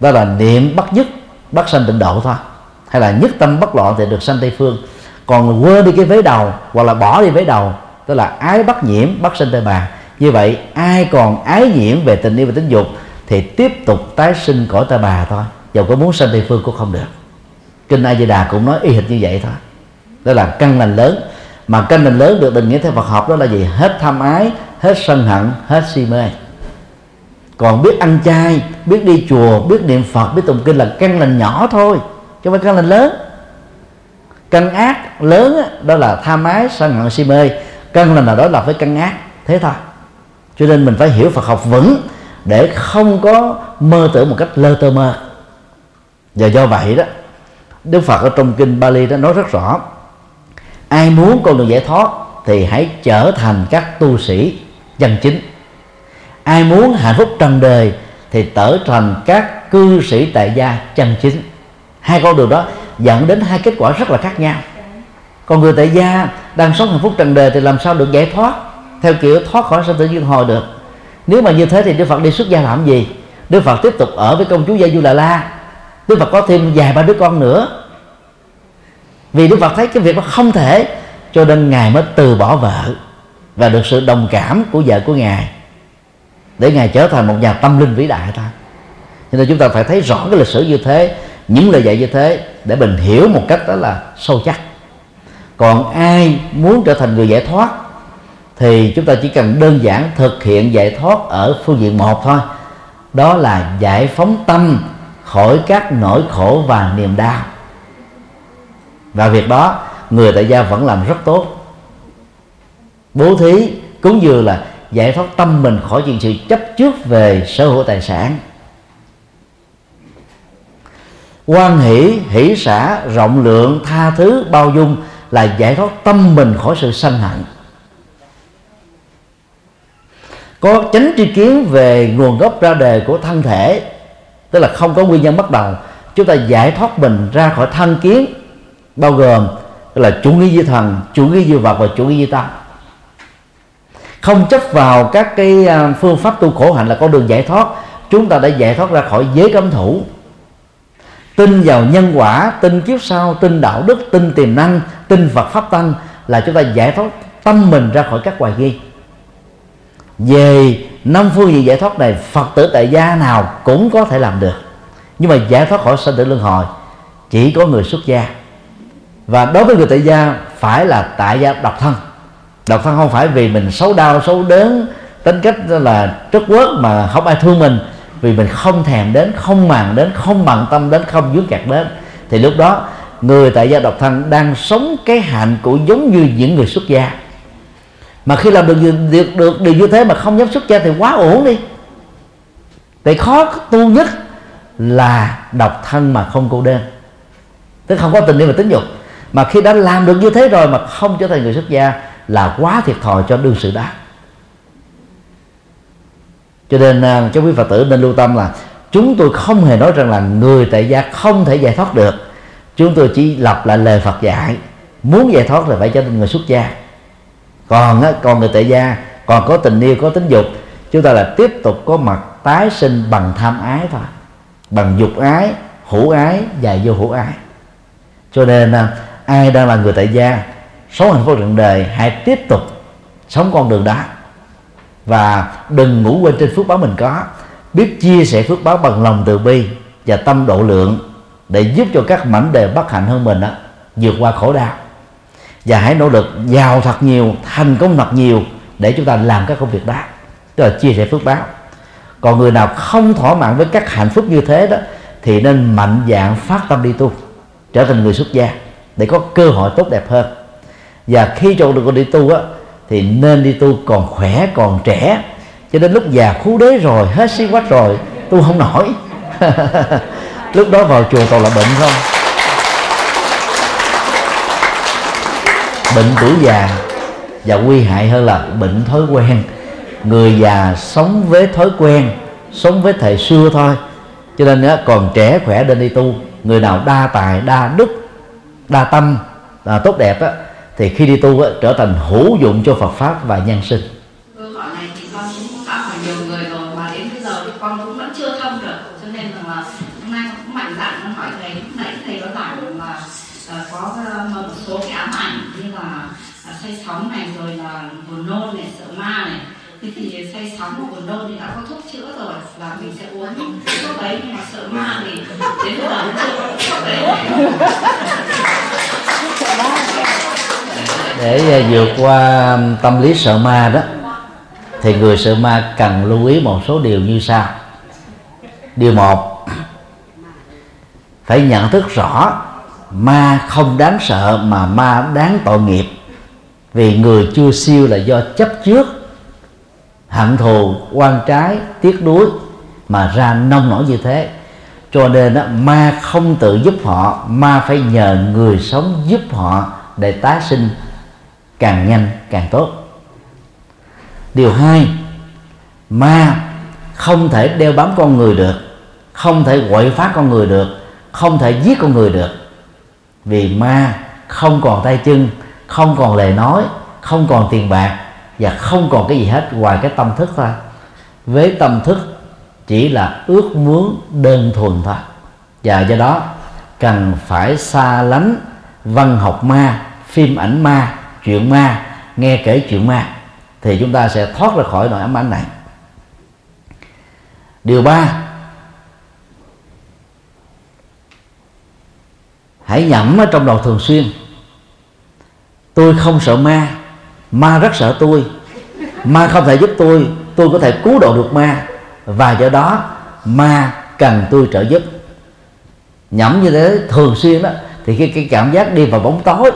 Đó là niệm bất nhất, bất sanh tịnh độ thôi. Hay là nhất tâm bất loạn thì được sanh tây phương còn quên đi cái vế đầu hoặc là bỏ đi vế đầu, tức là ái bắt nhiễm, bắt sinh tây bà. Như vậy, ai còn ái nhiễm về tình yêu và tính dục thì tiếp tục tái sinh cõi ta bà thôi. Dầu có muốn sanh tây phương cũng không được. Kinh a di đà cũng nói y hệt như vậy thôi. Đó là căn lành lớn. Mà căn lành lớn được định nghĩa theo Phật học đó là gì? Hết tham ái, hết sân hận, hết si mê. Còn biết ăn chay, biết đi chùa, biết niệm phật, biết tụng kinh là căn lành nhỏ thôi, chứ không phải căn lành lớn căn ác lớn đó là tham ái sân hận si mê. Căn lành là đối lập với căn ác, thế thôi. Cho nên mình phải hiểu phật học vững để không có mơ tưởng một cách lơ tơ mơ. Và do vậy đó, đức phật ở trong kinh bali đó nói rất rõ, ai muốn con đường giải thoát thì hãy trở thành các tu sĩ chân chính. Ai muốn hạnh phúc trần đời thì trở thành các cư sĩ tại gia chân chính. Hai con đường đó dẫn đến hai kết quả rất là khác nhau. Còn người tại gia đang sống hạnh phúc trần đời thì làm sao được giải thoát theo kiểu thoát khỏi sanh tử luân hồi được? Nếu mà như thế thì đức phật đi xuất gia làm gì? Đức phật tiếp tục ở với công chúa gia du đà la đức phật có thêm vài ba đứa con nữa. Vì đức phật thấy cái việc nó không thể, cho nên ngài mới từ bỏ vợ và được sự đồng cảm của vợ của ngài để ngài trở thành một nhà tâm linh vĩ đại ta. Cho nên chúng ta phải thấy rõ cái lịch sử như thế những lời dạy như thế để mình hiểu một cách đó là sâu chắc. Còn ai muốn trở thành người giải thoát thì chúng ta chỉ cần đơn giản thực hiện giải thoát ở phương diện một thôi. Đó là giải phóng tâm khỏi các nỗi khổ và niềm đau. Và việc đó, người tại gia vẫn làm rất tốt. Bố thí cúng dường là giải thoát tâm mình khỏi chuyện sự chấp trước về sở hữu tài sản quan hỷ hỷ xã, rộng lượng, tha thứ, bao dung là giải thoát tâm mình khỏi sự sân hận. Có chánh tri kiến về nguồn gốc ra đề của thân thể, tức là không có nguyên nhân bắt đầu, chúng ta giải thoát mình ra khỏi thân kiến, bao gồm là chủ nghĩa duy thần, chủ nghĩa duy vật và chủ nghĩa duy tâm. Không chấp vào các cái à, phương pháp tu khổ hạnh là con đường giải thoát. Chúng ta đã giải thoát ra khỏi giới cấm thủ tin vào nhân quả, tin kiếp sau, tin đạo đức, tin tiềm năng, tin Phật pháp tăng là chúng ta giải thoát tâm mình ra khỏi các hoài nghi. Về năm phương diện giải thoát này, Phật tử tại gia nào cũng có thể làm được. Nhưng mà giải thoát khỏi sanh tử luân hồi, chỉ có người xuất gia. Và đối với người tại gia, phải là tại gia độc thân. Độc thân không phải vì mình xấu đau, xấu đớn, tính cách là trất quớt mà không ai thương mình vì mình không thèm đến, không màng đến, không bằng tâm đến, không dướng kẹt đến. Thì lúc đó, người tại gia độc thân đang sống cái hạnh của giống như những người xuất gia. Mà khi làm được được được điều như thế mà không dám xuất gia thì quá ổn đi. Thì khó tu nhất là độc thân mà không cô đơn. Tức không có tình yêu và tính dục. Mà khi đã làm được như thế rồi mà không trở thành người xuất gia là quá thiệt thòi cho đương sự đó cho nên à, quý phật tử nên lưu tâm là chúng tôi không hề nói rằng là người tại gia không thể giải thoát được. Chúng tôi chỉ lặp lại lời phật dạy. Muốn giải thoát là phải trở thành người xuất gia. Còn á, còn người tại gia còn có tình yêu có tính dục chúng ta là tiếp tục có mặt tái sinh bằng tham ái thôi. Bằng dục ái hữu ái và vô hữu ái. Cho nên à, ai đang là người tại gia sống hạnh phúc trọn đời hãy tiếp tục sống con đường đó và đừng ngủ quên trên phước báo mình có. Biết chia sẻ phước báo bằng lòng từ bi và tâm độ lượng để giúp cho các mảnh đề bất hạnh hơn mình đó, vượt qua khổ đau. Và hãy nỗ lực giàu thật nhiều thành công thật nhiều để chúng ta làm các công việc đó. Tức là chia sẻ phước báo. Còn người nào không thỏa mãn với các hạnh phúc như thế đó thì nên mạnh dạng phát tâm đi tu trở thành người xuất gia để có cơ hội tốt đẹp hơn. Và khi chọn được con đi tu á thì nên đi tu còn khỏe còn trẻ. Cho đến lúc già khú đế rồi hết xí quách rồi tu không nổi. Lúc đó vào chùa toàn là bệnh không? Bệnh tuổi già và nguy hại hơn là bệnh thói quen. Người già sống với thói quen sống với thời xưa thôi. Cho nên á, còn trẻ khỏe nên đi tu. Người nào đa tài đa đức đa tâm là tốt đẹp á, thì khi đi tu á, trở thành hữu dụng cho Phật pháp và nhân sinh. Câu hỏi này thì con cũng gặp phải nhiều người rồi mà đến bây giờ thì con cũng vẫn chưa thông được. Cho nên là hôm nay con cũng mạnh dạn con hỏi thầy lúc nãy thầy có giảng là có một số cái ám ảnh như là say sóng này rồi là buồn nôn này sợ ma này. Thế thì say sóng và buồn nôn thì đã có thuốc chữa rồi là mình sẽ uống thuốc đấy nhưng mà sợ ma thì đến bây giờ cũng chưa có thuốc đấy để à, vượt qua tâm lý sợ ma đó thì người sợ ma cần lưu ý một số điều như sau. Điều một phải nhận thức rõ ma không đáng sợ mà ma đáng tội nghiệp. Vì người chưa siêu là do chấp trước hận thù quan trái tiếc đuối mà ra nông nổi như thế. Cho nên đó, ma không tự giúp họ ma phải nhờ người sống giúp họ để tái sinh càng nhanh, càng tốt. Điều hai, ma không thể đeo bám con người được, không thể quậy phá con người được, không thể giết con người được. Vì ma không còn tay chân, không còn lời nói, không còn tiền bạc và không còn cái gì hết, ngoài cái tâm thức thôi. Với tâm thức chỉ là ước muốn đơn thuần thôi. Và do đó cần phải xa lánh văn học ma phim ảnh ma chuyện ma nghe kể chuyện ma thì chúng ta sẽ thoát ra khỏi nỗi ám ảnh này. Điều ba hãy nhẩm ở trong đầu thường xuyên. Tôi không sợ ma ma rất sợ tôi. Ma không thể giúp tôi tôi có thể cứu độ được ma. Và do đó ma cần tôi trợ giúp. Nhẩm như thế thường xuyên đó thì cái, cái cảm giác đi vào bóng tối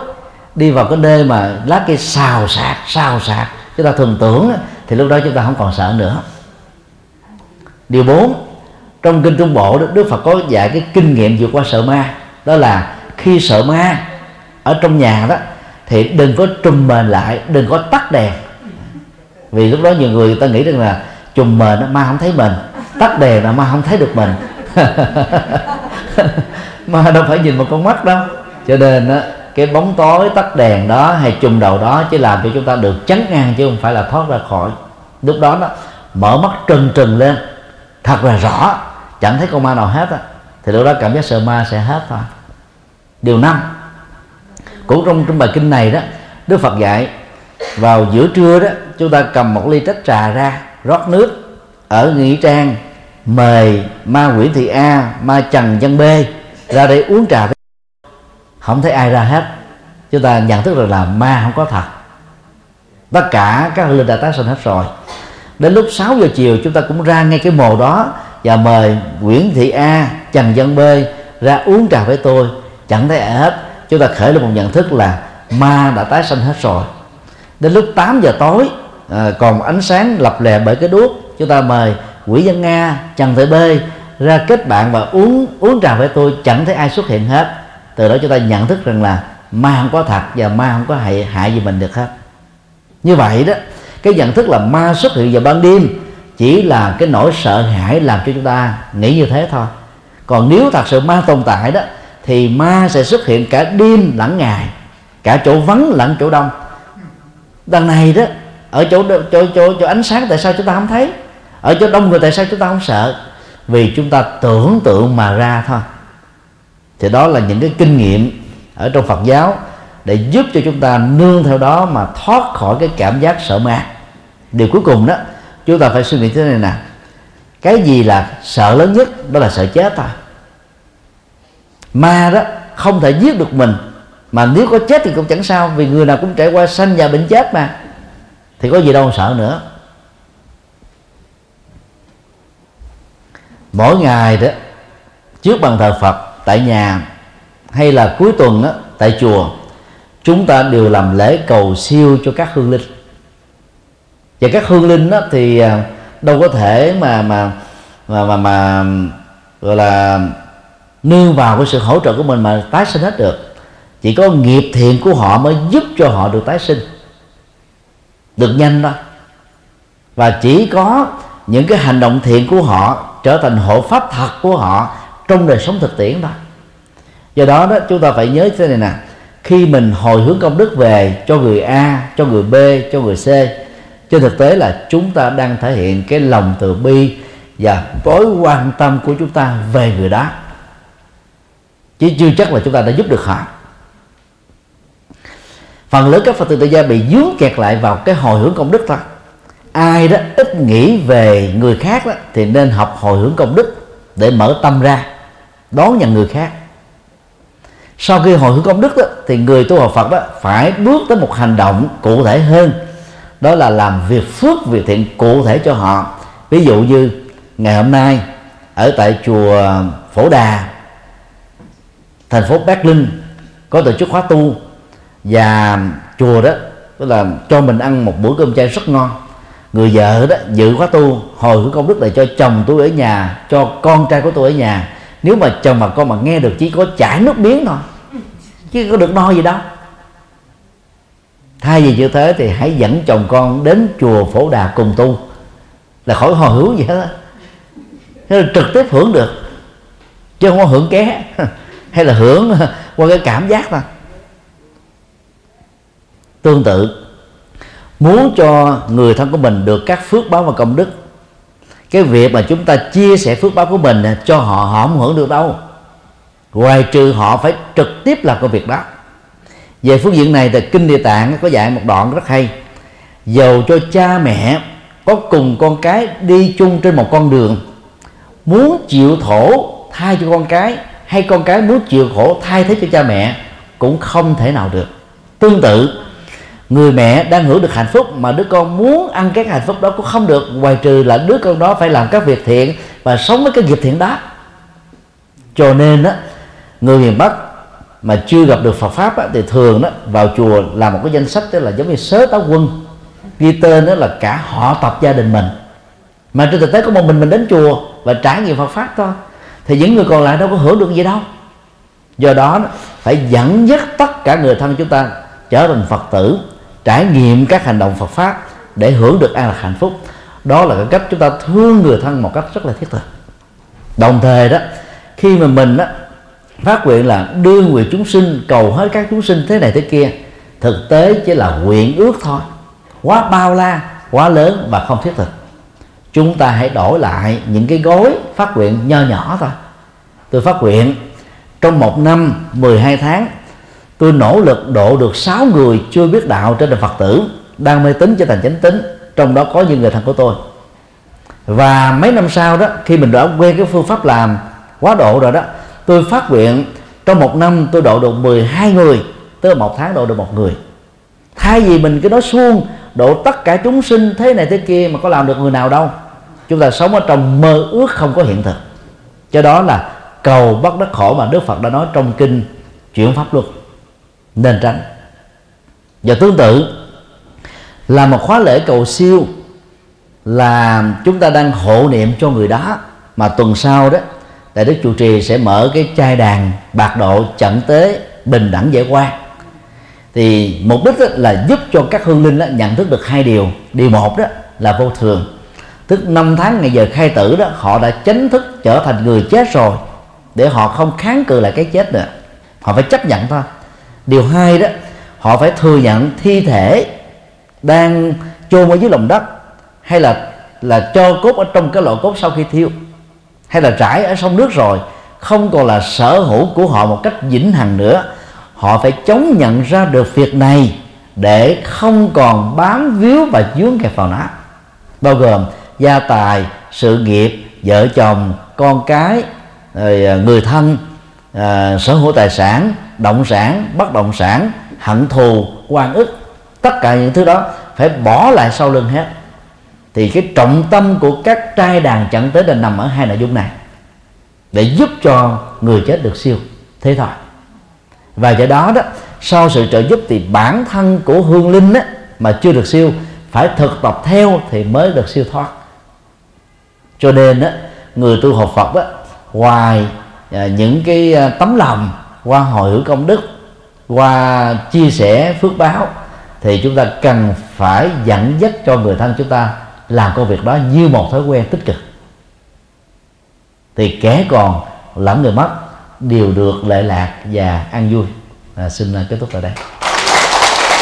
đi vào cái nơi mà lá cây xào sạc xào sạc chúng ta thường tưởng thì lúc đó chúng ta không còn sợ nữa. Điều 4 trong kinh trung bộ đó, đức phật có dạy cái kinh nghiệm vượt qua sợ ma. Đó là khi sợ ma ở trong nhà đó thì đừng có trùm mền lại đừng có tắt đèn. Vì lúc đó nhiều người ta nghĩ rằng là trùm mền ma không thấy mình tắt đèn là ma không thấy được mình. Ma đâu phải nhìn một con mắt đâu. Cho nên đó, cái bóng tối tắt đèn đó hay chùm đầu đó chỉ làm cho chúng ta được chấn ngang chứ không phải là thoát ra khỏi. Lúc đó đó, mở mắt trừng trừng lên, thật là rõ, chẳng thấy con ma nào hết á. Thì lúc đó cảm giác sợ ma sẽ hết thôi. Điều năm, cũng trong trong bài kinh này đó, đức phật dạy, vào giữa trưa đó, chúng ta cầm một ly tách trà ra, rót nước, ở nghĩa trang, mời ma nguyễn thị a, ma trần văn b ra đây uống trà không thấy ai ra hết. Chúng ta nhận thức được là ma không có thật. Tất cả các linh đã tái sinh hết rồi. Đến lúc 6 giờ chiều chúng ta cũng ra ngay cái mồ đó và mời Nguyễn Thị A Trần Văn B ra uống trà với tôi. Chẳng thấy ai hết. Chúng ta khởi lên một nhận thức là ma đã tái sinh hết rồi. Đến lúc 8 giờ tối à, còn ánh sáng lập lè bởi cái đuốc chúng ta mời quỷ dân nga trần thị b ra kết bạn và uống uống trà với tôi. Chẳng thấy ai xuất hiện hết từ đó chúng ta nhận thức rằng là ma không có thật và ma không có hại hại gì mình được hết. Như vậy đó, cái nhận thức là ma xuất hiện vào ban đêm chỉ là cái nỗi sợ hãi làm cho chúng ta nghĩ như thế thôi. Còn nếu thật sự ma tồn tại đó, thì ma sẽ xuất hiện cả đêm lẫn ngày, cả chỗ vắng lẫn chỗ đông. Đằng này đó, ở chỗ chỗ chỗ chỗ ánh sáng tại sao chúng ta không thấy? Ở chỗ đông người tại sao chúng ta không sợ? Vì chúng ta tưởng tượng mà ra thôi thì đó là những cái kinh nghiệm ở trong Phật giáo để giúp cho chúng ta nương theo đó mà thoát khỏi cái cảm giác sợ ma. Điều cuối cùng đó, chúng ta phải suy nghĩ thế này nè. Cái gì là sợ lớn nhất? Đó là sợ chết thôi. Ma đó không thể giết được mình, mà nếu có chết thì cũng chẳng sao, vì người nào cũng trải qua sanh và bệnh chết mà. Thì có gì đâu sợ nữa. Mỗi ngày đó, trước bàn thờ Phật tại nhà hay là cuối tuần đó, tại chùa chúng ta đều làm lễ cầu siêu cho các hương linh. Và các hương linh đó thì à, đâu có thể mà mà mà mà, mà gọi là nương vào cái sự hỗ trợ của mình mà tái sinh hết được. Chỉ có nghiệp thiện của họ mới giúp cho họ được tái sinh được nhanh đó. Và chỉ có những cái hành động thiện của họ trở thành hộ pháp thật của họ trong đời sống thực tiễn đó. Do đó đó chúng ta phải nhớ thế này nè. Khi mình hồi hướng công đức về cho người A cho người B cho người C trên thực tế là chúng ta đang thể hiện cái lòng từ bi và mối quan tâm của chúng ta về người đó. Chứ chưa chắc là chúng ta đã giúp được họ. Phần lớn các phật tử tại gia bị dướng kẹt lại vào cái hồi hướng công đức thôi. Ai đó ít nghĩ về người khác đó, thì nên học hồi hướng công đức để mở tâm ra đón nhận người khác. Sau khi hồi hướng công đức đó, thì người tu học Phật đó phải bước tới một hành động cụ thể hơn. Đó là làm việc phước việc thiện cụ thể cho họ. Ví dụ như ngày hôm nay ở tại chùa Phổ Đà thành phố Berlin có tổ chức khóa tu. Và chùa đó tức là cho mình ăn một bữa cơm chay rất ngon. Người vợ đó dự khóa tu hồi hướng công đức này cho chồng tôi ở nhà cho con trai của tôi ở nhà nếu mà chồng mà con mà nghe được chỉ có chảy nước miếng thôi, chứ có được no gì đâu. Thay vì như thế thì hãy dẫn chồng con đến chùa phổ đà cùng tu. Là khỏi hồi hướng gì hết thế là trực tiếp hưởng được. Chứ không có hưởng ké, hay là hưởng qua cái cảm giác thôi. Tương tự, muốn cho người thân của mình được các phước báo và công đức cái việc mà chúng ta chia sẻ phước báo của mình cho họ họ không hưởng được đâu. Ngoài trừ họ phải trực tiếp làm công việc đó. Về phương diện này thì kinh địa tạng có dạy một đoạn rất hay. Dầu cho cha mẹ có cùng con cái đi chung trên một con đường, muốn chịu khổ thay cho con cái, hay con cái muốn chịu khổ thay thế cho cha mẹ, cũng không thể nào được. Tương tự người mẹ đang hưởng được hạnh phúc mà đứa con muốn ăn cái hạnh phúc đó cũng không được. Ngoài trừ là đứa con đó phải làm các việc thiện và sống với cái nghiệp thiện đó. Cho nên á người miền bắc mà chưa gặp được Phật pháp á, thì thường đó vào chùa làm một cái danh sách tức là giống như sớ táo quân. Ghi tên đó là cả họ tập gia đình mình. Mà trên thực tế có một mình mình đến chùa và trải nghiệm Phật pháp thôi. Thì những người còn lại đâu có hưởng được gì đâu. Do đó phải dẫn dắt tất cả người thân chúng ta trở thành Phật tử trải nghiệm các hành động Phật pháp để hưởng được an lạc hạnh phúc. Đó là cái cách chúng ta thương người thân một cách rất là thiết thực. Đồng thời đó khi mà mình đó, phát nguyện là đưa người chúng sinh cầu hết các chúng sinh thế này thế kia thực tế chỉ là nguyện ước thôi. Quá bao la quá lớn và không thiết thực. Chúng ta hãy đổi lại những cái gối phát nguyện nho nhỏ thôi. Tôi phát nguyện trong một năm 12 tháng tôi nỗ lực độ được 6 người chưa biết đạo trên đời Phật tử, đang mê tín trở thành chánh tín, trong đó có những người thân của tôi. Và mấy năm sau đó, khi mình đã quen cái phương pháp làm quá độ rồi đó, tôi phát nguyện trong một năm tôi độ được 12 người tới một tháng độ được một người. Thay vì mình cứ nói suông, độ tất cả chúng sinh thế này thế kia mà có làm được người nào đâu, chúng ta sống ở trong mơ ước không có hiện thực. Cho đó là cầu bắt đắc khổ mà đức phật đã nói trong kinh chuyển pháp luật nên tránh và tương tự, là một khóa lễ cầu siêu là chúng ta đang hộ niệm cho người đó, mà tuần sau đó đại đức chủ trì sẽ mở cái chai đàn bạc độ chẩn tế bình đẳng giải quan thì mục đích là giúp cho các hương linh đó nhận thức được hai điều. Điều một đó là vô thường. Tức năm tháng ngày giờ khai tử đó, họ đã chánh thức trở thành người chết rồi, để họ không kháng cự lại cái chết nữa. Họ phải chấp nhận thôi điều hai đó, họ phải thừa nhận thi thể đang chôn ở dưới lòng đất hay là là cho cốt ở trong cái lọ cốt sau khi thiêu, hay là trải ở sông nước rồi. Không còn là sở hữu của họ một cách vĩnh hằng nữa. Họ phải chống nhận ra được việc này để không còn bám víu và dướng kẹp vào nó. Bao gồm gia tài, sự nghiệp, vợ chồng, con cái à, người thân à, sở hữu tài sản động sản bất động sản hận thù quan ức tất cả những thứ đó phải bỏ lại sau lưng hết. Thì cái trọng tâm của các trai đàn chẳng tới là nằm ở hai nội dung này. Để giúp cho người chết được siêu thế thôi. Và do đó đó sau sự trợ giúp thì bản thân của hương linh á, mà chưa được siêu phải thực tập theo thì mới được siêu thoát. Cho nên á, người tu học Phật á, ngoài à, những cái ờ, tấm lòng qua hồi hữu công đức qua chia sẻ phước báo thì chúng ta cần phải dẫn dắt cho người thân chúng ta làm công việc đó như một thói quen tích cực. Thì kẻ còn lẫn người mất đều được lệ lạc và an vui. À, xin à, kết thúc tại đây.